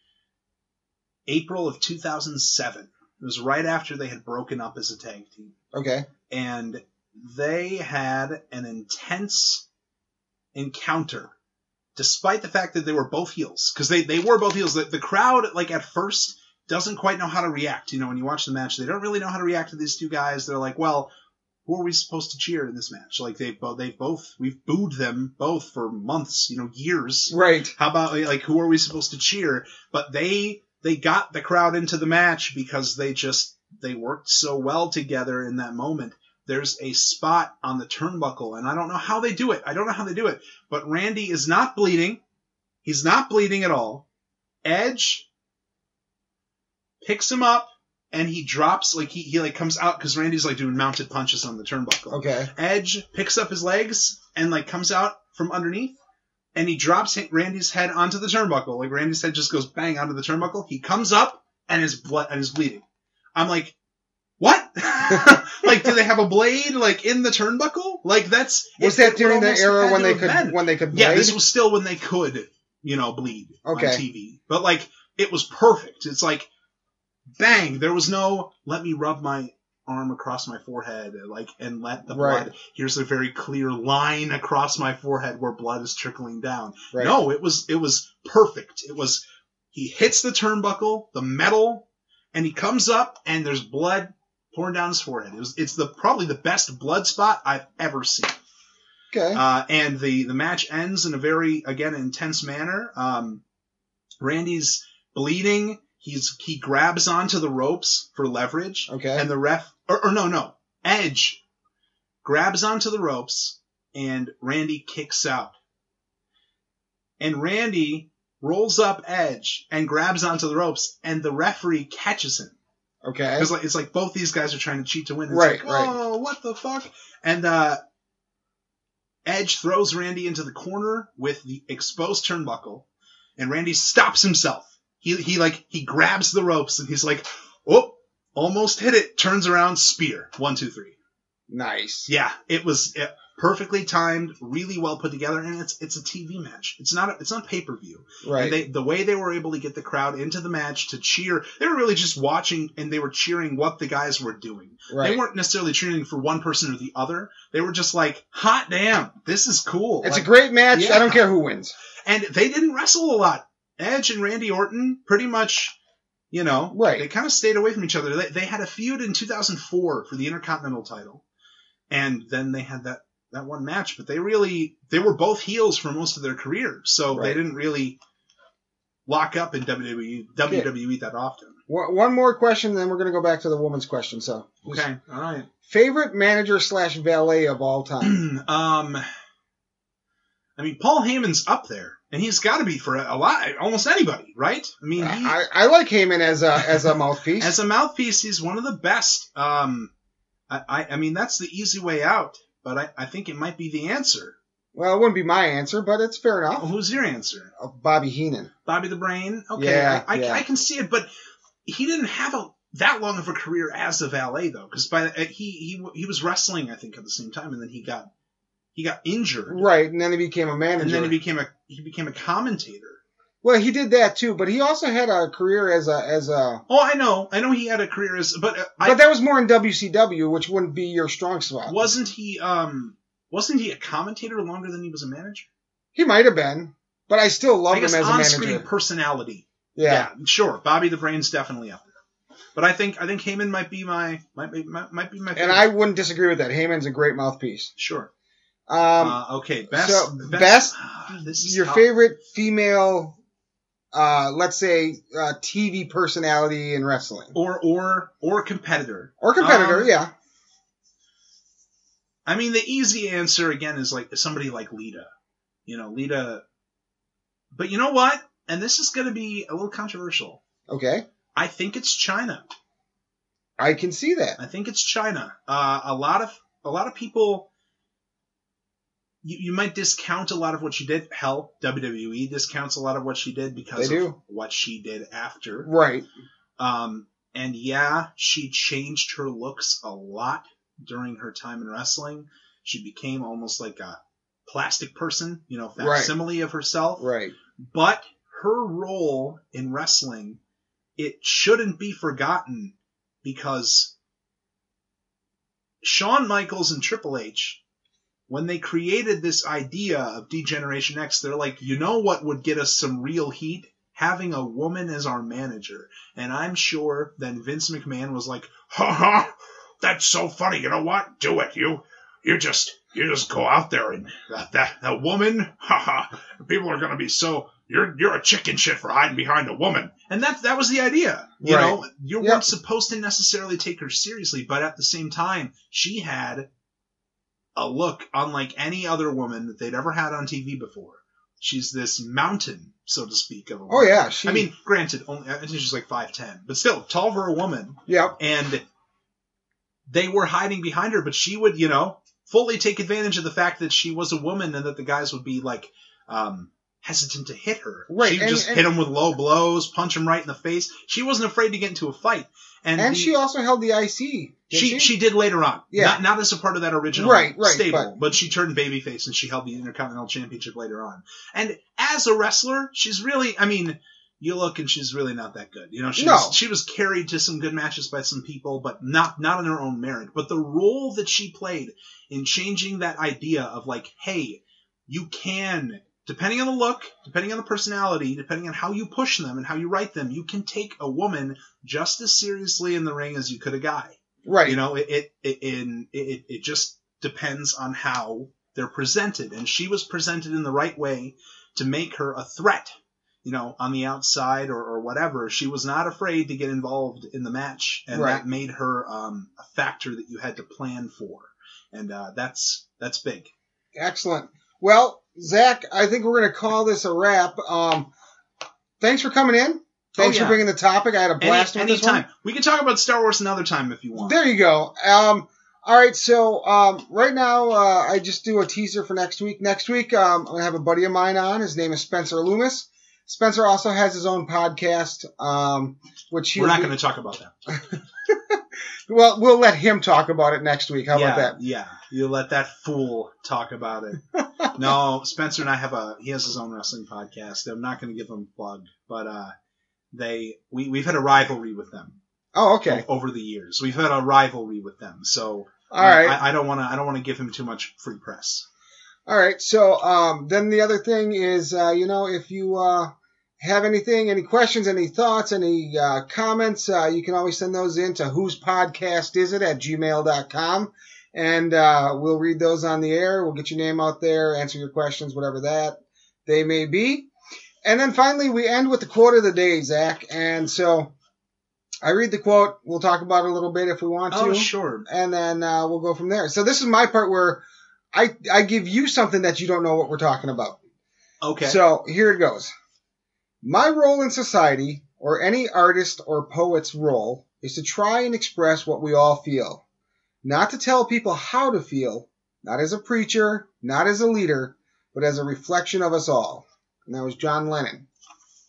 April of 2007. It was right after they had broken up as a tag team Okay. and they had an intense encounter, despite the fact that they were both heels, because they, they were both heels. The, the crowd, like at first, doesn't quite know how to react. You know, when you watch the match, they don't really know how to react to these two guys. They're like, well, who are we supposed to cheer in this match? Like they've both, they've both, we've booed them both for months, you know, years. Right. How about like who are we supposed to cheer? But they they got the crowd into the match because they just they worked so well together in that moment. There's a spot on the turnbuckle, and I don't know how they do it. I don't know how they do it. But Randy is not bleeding. He's not bleeding at all. Edge picks him up and he drops like he, he like comes out because Randy's like doing mounted punches on the turnbuckle. Okay. Edge picks up his legs and like comes out from underneath and he drops Randy's head onto the turnbuckle. Like Randy's head just goes bang onto the turnbuckle. He comes up and is blood and is bleeding. I'm like, what? (laughs) like, do they have a blade like in the turnbuckle? Like that's Was that during the era when they could when they could Yeah, this was still when they could, you know, bleed Okay. on TV. But like, it was perfect. It's like, bang. There was no let me rub my arm across my forehead, like, and let the Right. blood. Here's a very clear line across my forehead where blood is trickling down. Right. No, it was it was perfect. It was he hits the turnbuckle, the metal, and he comes up, and there's blood pouring down his forehead. It was it's the probably the best blood spot I've ever seen. Okay. Uh, and the, the match ends in a very, again, intense manner. Um, Randy's bleeding. He's, he grabs onto the ropes for leverage. Okay. And the ref, or, or no, no, Edge grabs onto the ropes and Randy kicks out. And Randy rolls up Edge and grabs onto the ropes and the referee catches him. okay. Because like, it's like both these guys are trying to cheat to win. It's Right, like, right. oh, what the fuck? And uh, Edge throws Randy into the corner with the exposed turnbuckle, and Randy stops himself. He he like he grabs the ropes and he's like, oh, almost hit it. Turns around, spear. One, two, three. Nice. Yeah, it was uh, perfectly timed, really well put together, and it's it's a TV match. It's not a, it's not pay per view. Right. And they, the way they were able to get the crowd into the match to cheer, they were really just watching and they were cheering what the guys were doing. right. They weren't necessarily cheering for one person or the other. They were just like, hot damn, this is cool. it's Like, a great match. Yeah. I don't care who wins. and they didn't wrestle a lot. Edge and Randy Orton pretty much, you know, Right. they kind of stayed away from each other. They, they had a feud in 2004 for the Intercontinental title. And then they had that, that one match, but they really, they were both heels for most of their career. So they didn't really lock up in WWE, WWE that often. One one more question, then we're going to go back to the woman's question. So, Okay. All right. favorite manager slash valet of all time. (clears throat) um, I mean, Paul Heyman's up there, and he's got to be for a lot, almost anybody, right? I mean, he, I, I like Heyman as a as a mouthpiece. as a mouthpiece, he's one of the best. Um, I, I, I mean, that's the easy way out, but I, I think it might be the answer. well, it wouldn't be my answer, but it's fair Well, enough. who's your answer? Uh, Bobby Heenan. Bobby the Brain? Okay, Yeah, I, I, yeah. I can see it, but he didn't have a that long of a career as a valet though, because by the, he he he was wrestling, I think, at the same time, and then he got he got injured, Right, and then he became a manager. and then he became a he became a commentator. well, he did that too, but he also had a career as a as a. Oh, I know, I know he had a career as, but uh, I But that was more in WCW, which wouldn't be your strong spot. wasn't he um wasn't he a commentator longer than he was a manager? He might have been, but I still love I him as a on-screen manager. personality. Yeah. sure. Bobby the Brain's definitely up there. But I think I think Heyman might be my might be might, might be my favorite. and I wouldn't disagree with that. Heyman's a great mouthpiece. sure. Um, uh, okay, best so, best, best- ah, your tough. favorite female, uh, let's say, uh, TV personality in wrestling or or or competitor. or competitor? Um, yeah. I mean, the easy answer again is like somebody like Lita. You know, Lita. But you know what? And this is going to be a little controversial. Okay. I think it's Chyna. I can see that. I think it's Chyna. Uh, a lot of a lot of people. You, you might discount a lot of what she did. Hell, WWE discounts a lot of what she did because They of do. what she did after. Right. Um, and yeah, she changed her looks a lot during her time in wrestling. She became almost like a plastic person, you know, Right. facsimile of herself. Right. But her role in wrestling, it shouldn't be forgotten because Shawn Michaels and Triple H, when they created this idea of D-Generation X, they're like, you know what would get us some real heat? Having a woman as our manager. And I'm sure then Vince McMahon was like, ha ha, that's so funny. You know what? Do it. You, you just, you just go out there and that, that, that woman, ha ha, people are going to be so, you're, you're a chicken shit for hiding behind a woman. And that, that was the idea. You Right. know, you Yep. weren't supposed to necessarily take her seriously, but at the same time, she had a look unlike any other woman that they'd ever had on TV before. She's this mountain, so to speak, of a woman. Oh yeah, she. I mean, granted, only, I think she's like 5'10", but still, tall for a woman. yep. And they were hiding behind her, but she would, you know, fully take advantage of the fact that she was a woman and that the guys would be like, um, hesitant to hit her. Right, She and- just and- hit him with low blows, punch him right in the face. She wasn't afraid to get into a fight. And, And the- she also held the IC. didn't she, she did later on. Yeah. Not, not as a part of that original Right, right, stable, but- but, she turned babyface and she held the Intercontinental Championship later on. And as a wrestler, she's really, I mean, you look and she's really not that good. You know, she, No. was, she was carried to some good matches by some people, but not, not on her own merit. But the role that she played in changing that idea of like, hey, you can, depending on the look, depending on the personality, depending on how you push them and how you write them, you can take a woman just as seriously in the ring as you could a guy. Right. You know, it it it, in, it it just depends on how they're presented, and she was presented in the right way to make her a threat. You know, on the outside or, or whatever, she was not afraid to get involved in the match, and Right. that made her um, a factor that you had to plan for, and uh, that's that's big. Excellent. Well, Zach, I think we're going to call this a wrap. Um, thanks for coming in. Thanks Oh, yeah. for bringing the topic. I had a Any, blast with this one. we can talk about Star Wars another time if you want. There you go. Um, all right, so um, right now uh, I just do a teaser for next week. Next week um, I'm gonna have a buddy of mine on. His name is Spencer Loomis. Spencer also has his own podcast, um, which We're not going to talk about that. (laughs) well, we'll let him talk about it next week. How yeah, about that? Yeah, you let that fool talk about it. (laughs) no, Spencer and I have a he has his own wrestling podcast. I'm not going to give him a plug, but uh, they we we've had a rivalry with them Oh, okay. over the years. We've had a rivalry with them, so All right. I, I don't want to I don't want to give him too much free press. All right. So um, then the other thing is, uh, you know, if you uh, have anything, any questions, any thoughts, any uh, comments, uh, you can always send those in to whose podcast is it at gmail.com. And uh, we'll read those on the air. We'll get your name out there, answer your questions, whatever that they may be. And then finally, we end with the quote of the day, Zach. And so I read the quote. We'll talk about it a little bit if we want to Oh, sure. and then uh, we'll go from there. So this is my part where I I give you something that you don't know what we're talking about. Okay. So here it goes. My role in society, or any artist or poet's role, is to try and express what we all feel. Not to tell people how to feel, not as a preacher, not as a leader, but as a reflection of us all. And that was John Lennon.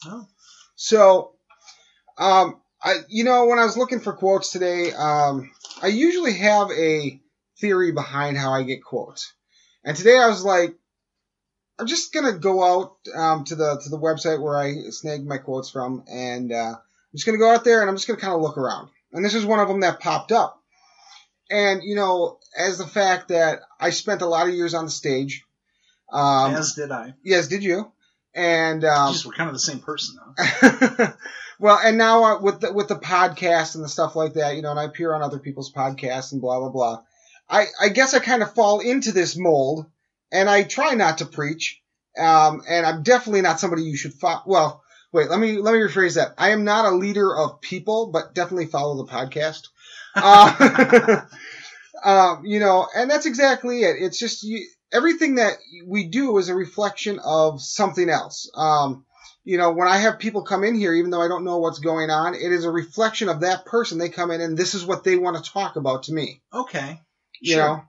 Oh. So, um, I, you know, when I was looking for quotes today, um, I usually have a theory behind how I get quotes. And today I was like, I'm just gonna go out um, to the to the website where I snagged my quotes from, and uh, I'm just gonna go out there and I'm just gonna kind of look around. And this is one of them that popped up. And you know, as the fact that I spent a lot of years on the stage. Um, As did I. yes, did you? And um, Jeez, we're kind of the same person, though. (laughs) well, and now uh, with the, with the podcast and the stuff like that, you know, and I appear on other people's podcasts and blah blah blah. I I guess I kind of fall into this mold, and I try not to preach. Um, and I'm definitely not somebody you should follow. Well, wait, let me let me rephrase that. I am not a leader of people, but definitely follow the podcast. (laughs) Uh, (laughs) um, you know, and that's exactly it. It's just you, everything that we do is a reflection of something else. Um, you know, when I have people come in here, even though I don't know what's going on, it is a reflection of that person. They come in and this is what they want to talk about to me. Okay. You Sure. know,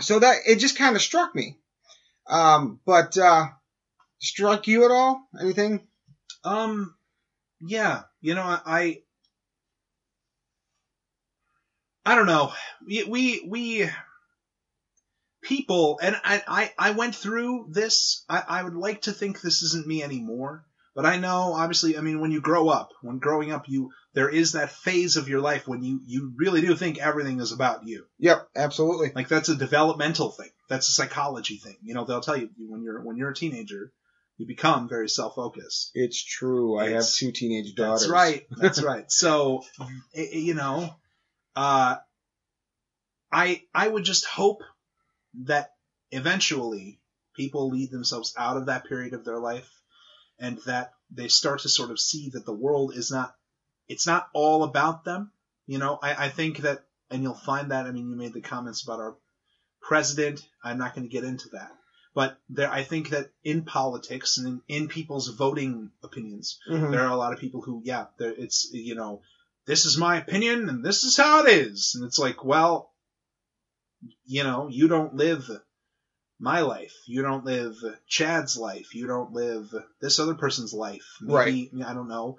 so that it just kind of struck me. Um, but uh, struck you at all? Anything? Um, yeah, you know, I, I don't know. We, we, we people, and I, I, I went through this. I, I would like to think this isn't me anymore, but I know, obviously, I mean, when you grow up, when growing up, you, there is that phase of your life when you you really do think everything is about you. Yep, absolutely. Like that's a developmental thing. That's a psychology thing. You know, they'll tell you when you're when you're a teenager, you become very self-focused. It's true. I have two teenage daughters. That's right. That's (laughs) right. So, i- i- you know, uh, I I would just hope that eventually people lead themselves out of that period of their life, and that they start to sort of see that the world is not it's not all about them. You know, I, I think that, and you'll find that. I mean, you made the comments about our president. I'm not going to get into that. But there, I think that in politics and in, in people's voting opinions, Mhm. there are a lot of people who, yeah, it's you know, this is my opinion and this is how it is, and it's like, well, you know, you don't live my life, you don't live Chad's life, you don't live this other person's life. Maybe, I don't know.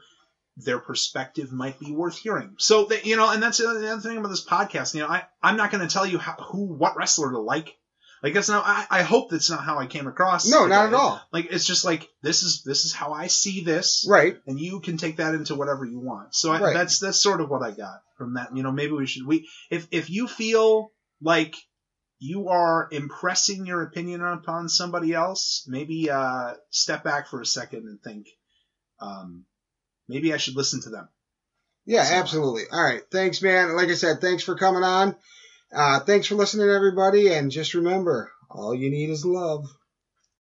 Their perspective might be worth hearing. So, that, you know, and that's the other, thing about this podcast. You know, I, I'm not going to tell you how, who, what wrestler to like. Like that's not. I, I hope that's not how I came across. No, not at all. Like it's just like this is this is how I see this Right. and you can take that into whatever you want. So I, Right. that's that's sort of what I got from that. You know, maybe we should we if if you feel like you are impressing your opinion upon somebody else, maybe uh, step back for a second and think, um, maybe I should listen to them. Yeah, So- absolutely. All right. Thanks, man. Like I said, thanks for coming on. Uh, thanks for listening, everybody. And just remember, all you need is love.